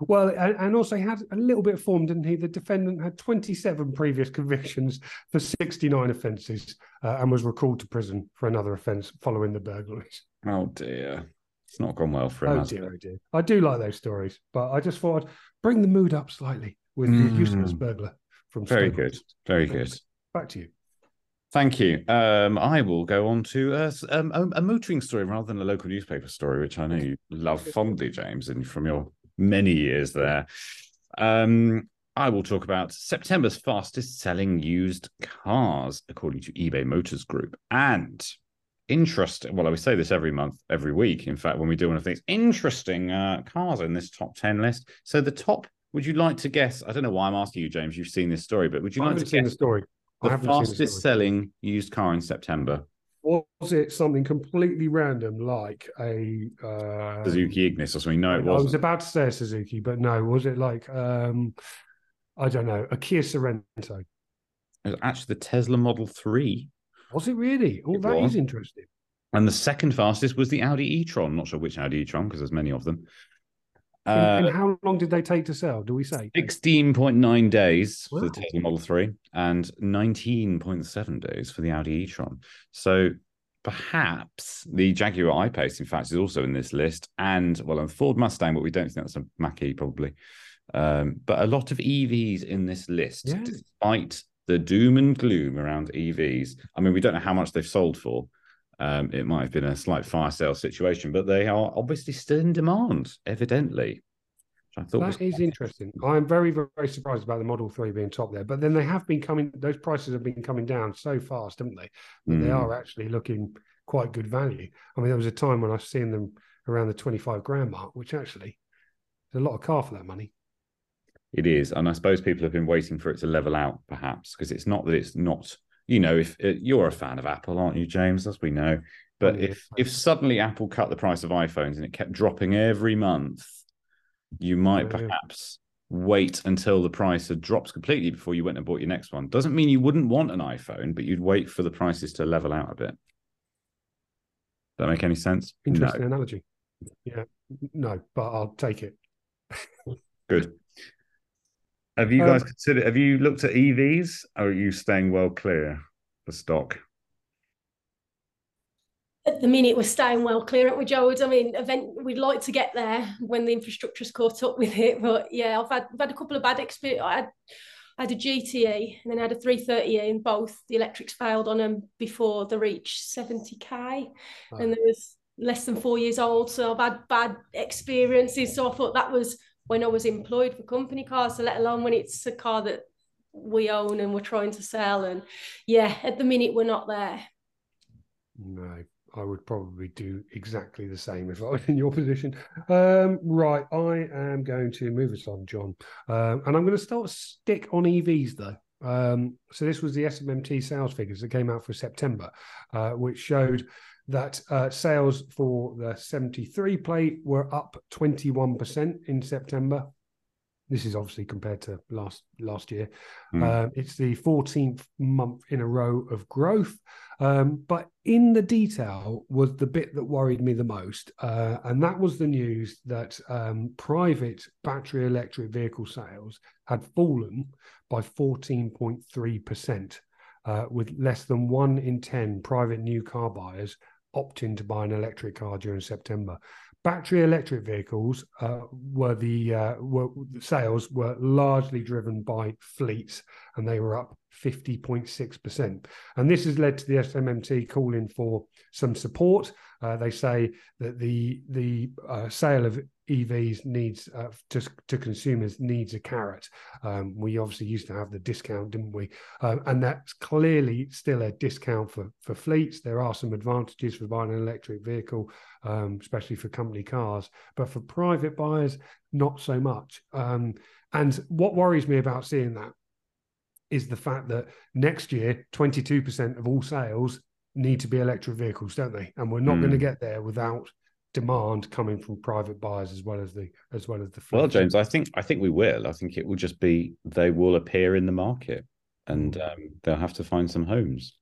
Well, and, also he had a little bit of form, didn't he? The defendant had 27 previous convictions for 69 offences uh, and was recalled to prison for another offence following the burglaries. Oh dear, it's not gone well for him. Oh dear, oh dear. I do like those stories, but I just thought I'd bring the mood up slightly with the useless Mm. burglar from Very good, very good. Back to you. Thank you. Um, I will go on to a, s- um, a, a motoring story rather than a local newspaper story, which I know you love fondly, James, and from your many years there. Um, I will talk about September's fastest selling used cars, according to eBay Motors Group. And interesting, well, I would say this every month, every week, in fact, when we do one of these interesting uh, cars in this top 10 list. So the top, would you like to guess? I don't know why I'm asking you, James. You've seen this story, but would you I like to guess the story. The haven't seen the fastest selling used car in September? Was it something completely random like a uh, Suzuki Ignis or something? No, it was I was about to say a Suzuki, but no. Was it like um, I don't know, a Kia Sorento? It was actually the Tesla Model 3. Was it really? Oh, It that is was. interesting. And the second fastest was the Audi e-tron. Not sure which Audi e-tron because there's many of them. And- Uh, and how long did they take to sell? Do we say? 16.9 days for the Tesla Model 3 and 19.7 days for the Audi e-tron. So perhaps the Jaguar I-Pace, in fact, is also in this list. And, well, and Ford Mustang, but we don't think that's a Mach-E probably. Um, but a lot of EVs in this list, Yeah. despite the doom and gloom around EVs. I mean, we don't know how much they've sold for. Um, it might have been a slight fire sale situation, but they are obviously still in demand, evidently. Which I thought was That is interesting. I'm very, very, very surprised about the Model 3 being top there. But then they have been coming, those prices have been coming down so fast, haven't they? That they Mm. are actually looking quite good value. I mean, there was a time when I was seeing them around the 25 grand mark, which actually is a lot of car for that money. It is, and I suppose people have been waiting for it to level out, perhaps, because it's not that it's not. You know, if uh, you're a fan of Apple, aren't you, James? As we know, but if if suddenly Apple cut the price of iPhones and it kept dropping every month, you might yeah. perhaps wait until the price had dropped completely before you went and bought your next one. Doesn't mean you wouldn't want an iPhone, but you'd wait for the prices to level out a bit. Does that make any sense? Interesting analogy. Yeah. No, but I'll take it. Good. Have you Um, guys considered? Have you looked at EVs, or are you staying well clear for stock? At the minute, we're staying well clear, aren't we, Joe? I mean, event we'd like to get there when the infrastructure's caught up with it. But yeah, I've had, I've had a couple of bad experience. I had, I had a GTE and then I had a 330e, and both the electrics failed on them before they reached 70k, Oh. and there was less than four years old. So I've had bad experiences. So I thought that was when I was employed for company cars, so let alone when it's a car that we own and we're trying to sell. And yeah, at the minute we're not there. No, I would probably do exactly the same if I was in your position. Um, right, I am going to move us on, John, um, and I'm going to start stick on EVs though. Um, so this was the SMMT sales figures that came out for September, uh, which showed that uh, sales for the 73 plate were up 21% in September. This is obviously compared to last last year. Hmm. Um, it's the 14th month in a row of growth. Um, but in the detail was the bit that worried me the most. Uh, and that was the news that um, private battery electric vehicle sales had fallen by 14.3%, uh, with less than one in 10 private new car buyers opting to buy an electric car during September. Battery electric vehicles uh, were the uh, were the sales were largely driven by fleets, and they were up 50.6%. And this has led to the SMMT calling for some support. Uh, they say that the the uh, sale of EVs needs uh, to, to consumers needs a carrot. Um, we obviously used to have the discount, didn't we? Uh, and that's clearly still a discount for for fleets. There are some advantages for buying an electric vehicle, um, especially for company cars, but for private buyers, not so much. Um, and what worries me about seeing that is the fact that next year, 22% of all sales need to be electric vehicles, don't they? And we're not Hmm. going to get there without demand coming from private buyers as well as the as well as the fleet. Well. James, I think I think we will. I think it will just be they will appear in the market, and Mm. um, they'll have to find some homes.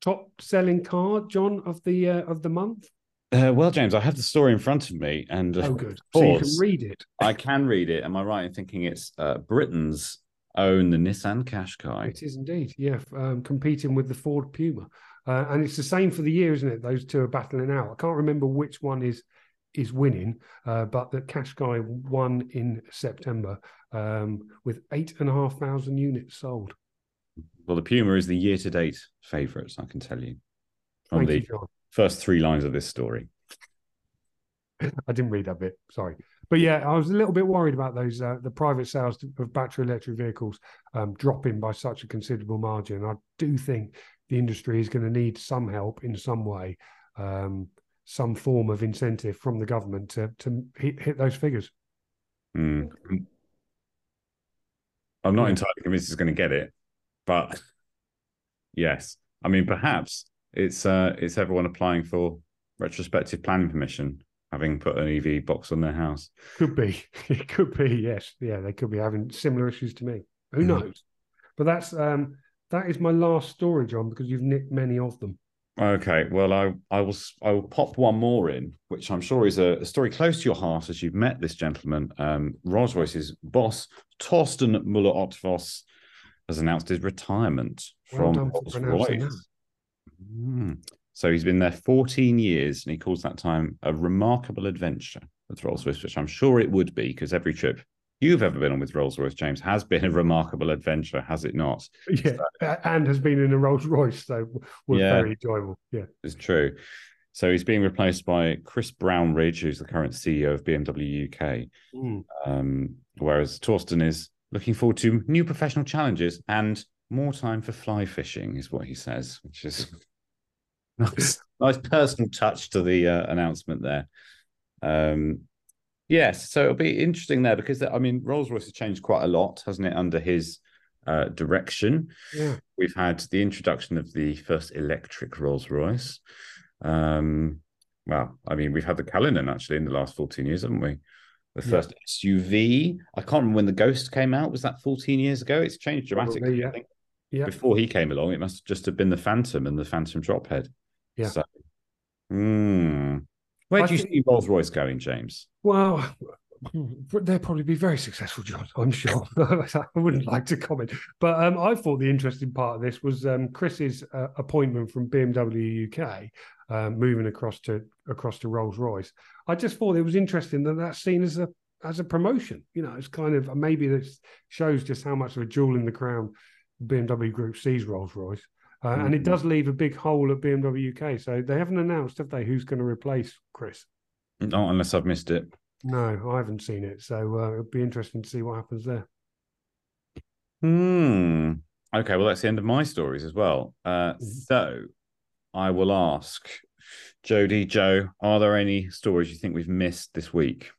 top selling car, John, of the uh, of the month. Uh, well, James, I have the story in front of me, and oh, good. So you can read it. I can read it. Am I right in thinking it's uh, Britain's own the Nissan Qashqai? It is indeed. Yeah, um, competing with the Ford Puma, uh, and it's the same for the year, isn't it? Those two are battling out. I can't remember which one is is winning, uh, but the Qashqai won in September um, with eight and a half thousand units sold. Well, the Puma is the year-to-date favourites. I can tell you from Thank the you, first three lines of this story. I didn't read that bit. Sorry, but yeah, I was a little bit worried about those uh, the private sales of battery electric vehicles um, dropping by such a considerable margin. I do think the industry is going to need some help in some way, um, some form of incentive from the government to to hit, hit those figures. Mm. I'm not entirely convinced it's going to get it, but yes, I mean perhaps it's uh, it's everyone applying for retrospective planning permission, having put an EV box on their house. Could be, it could be. Yes, yeah, they could be having similar issues to me. Who mm-hmm. knows? But that's um, that is my last story, John, because you've nicked many of them. Okay, well, I I will I will pop one more in, which I'm sure is a, a story close to your heart as you've met this gentleman. Um, Rolls Royce's boss, Torsten Müller-Ötvös, has announced his retirement well from Rolls Royce. Mm. So he's been there 14 years, and he calls that time a remarkable adventure with Rolls Royce, which I'm sure it would be because every trip you've ever been on with Rolls Royce, James, has been a remarkable adventure, has it not? Yeah, so, and has been in a Rolls Royce, so was yeah, very enjoyable. Yeah, it's true. So he's being replaced by Chris Brownridge, who's the current CEO of BMW UK. Mm. Um, whereas Torsten is looking forward to new professional challenges and more time for fly fishing, is what he says, which is nice, nice personal touch to the uh, announcement there. Um, yes, so it'll be interesting there because I mean Rolls Royce has changed quite a lot, hasn't it, under his uh, direction? Yeah, we've had the introduction of the first electric Rolls Royce. Um, well, I mean, we've had the Cullinan actually in the last fourteen years, haven't we? The first yeah. SUV. I can't remember when the Ghost came out. Was that 14 years ago? It's changed dramatically. Probably, yeah. Yeah. Before he came along, it must just have been the Phantom and the Phantom Drophead. Yeah. So, mm. Where I do you think, see Rolls Royce going, James? Well, they'll probably be very successful, John. I'm sure. I wouldn't like to comment, but um, I thought the interesting part of this was um, Chris's uh, appointment from BMW UK, um, moving across to across to Rolls Royce. I just thought it was interesting that that's seen as a as a promotion. You know, it's kind of maybe this shows just how much of a jewel in the crown BMW Group sees Rolls Royce. Uh, mm-hmm. And it does leave a big hole at BMW UK. So they haven't announced, have they, who's going to replace Chris? Not unless I've missed it. No, I haven't seen it. So uh, it'll be interesting to see what happens there. Hmm. Okay, well, that's the end of my stories as well. Uh, mm-hmm. so I will ask Jodie, Joe, are there any stories you think we've missed this week?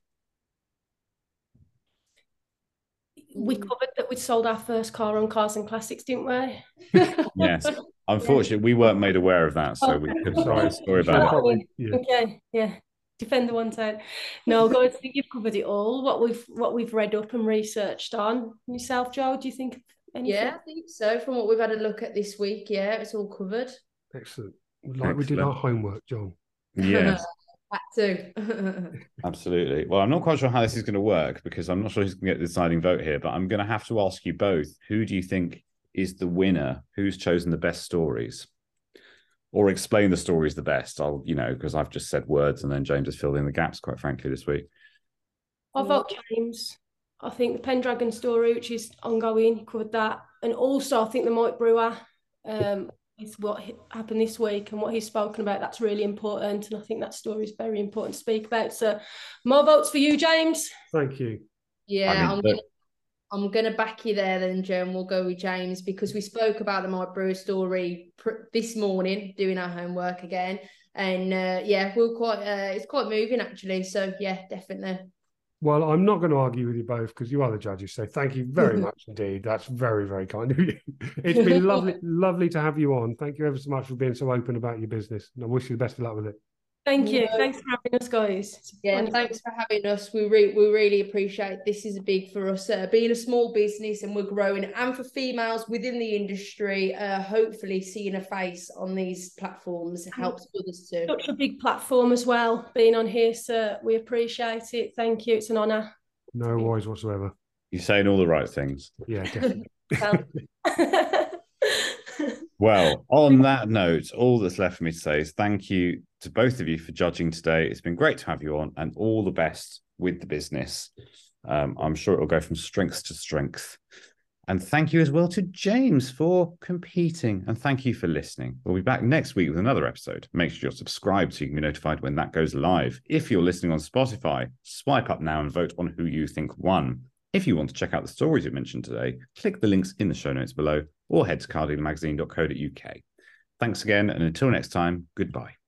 We mm. covered that we sold our first car on Cars and Classics, didn't we? yes. Unfortunately, we weren't made aware of that, so we couldn't write a story about it. Yeah. Okay, yeah. Defend the one side. No, guys, I think you've covered it all. What we've what we've read up and researched on yourself, Joe. Do you think anything? Yeah, I think so. From what we've had a look at this week, yeah, it's all covered. Excellent. Like Excellent. we did our homework, John. Yes. That too. Absolutely. Well, I'm not quite sure how this is going to work because I'm not sure who's going to get the deciding vote here, but I'm going to have to ask you both who do you think is the winner? Who's chosen the best stories? Or explain the stories the best. I'll, you know, because I've just said words and then James has filled in the gaps, quite frankly, this week. I vote James. I think the Pendragon story, which is ongoing, covered that. And also, I think the Mike Brewer um, is what happened this week and what he's spoken about. That's really important. And I think that story is very important to speak about. So more votes for you, James. Thank you. Yeah, I am gonna I'm gonna back you there then, Joe, and we'll go with James because we spoke about the Mike Brewer story pr- this morning, doing our homework again. And uh, yeah, we're quite uh, it's quite moving actually. So yeah, definitely. Well, I'm not going to argue with you both because you are the judges. So thank you very much indeed. That's very, very kind of you. It's been lovely, lovely to have you on. Thank you ever so much for being so open about your business. And I wish you the best of luck with it. Thank you. No. Thanks for having us, guys. Yeah, thanks for having us. We re- we really appreciate it. this. Is big for us uh, being a small business and we're growing, and for females within the industry. Uh, hopefully, seeing a face on these platforms helps others too. Such a big platform as well. Being on here, so we appreciate it. Thank you. It's an honour. No worries whatsoever. You're saying all the right things. Yeah, definitely. well, on that note, all that's left for me to say is thank you to both of you for judging today. It's been great to have you on, and all the best with the business. Um, I'm sure it'll go from strength to strength. And thank you as well to James for competing. And thank you for listening. We'll be back next week with another episode. Make sure you're subscribed so you can be notified when that goes live. If you're listening on Spotify, swipe up now and vote on who you think won. If you want to check out the stories we mentioned today, click the links in the show notes below or head to cardealermagazine.co.uk. Thanks again, and until next time, goodbye.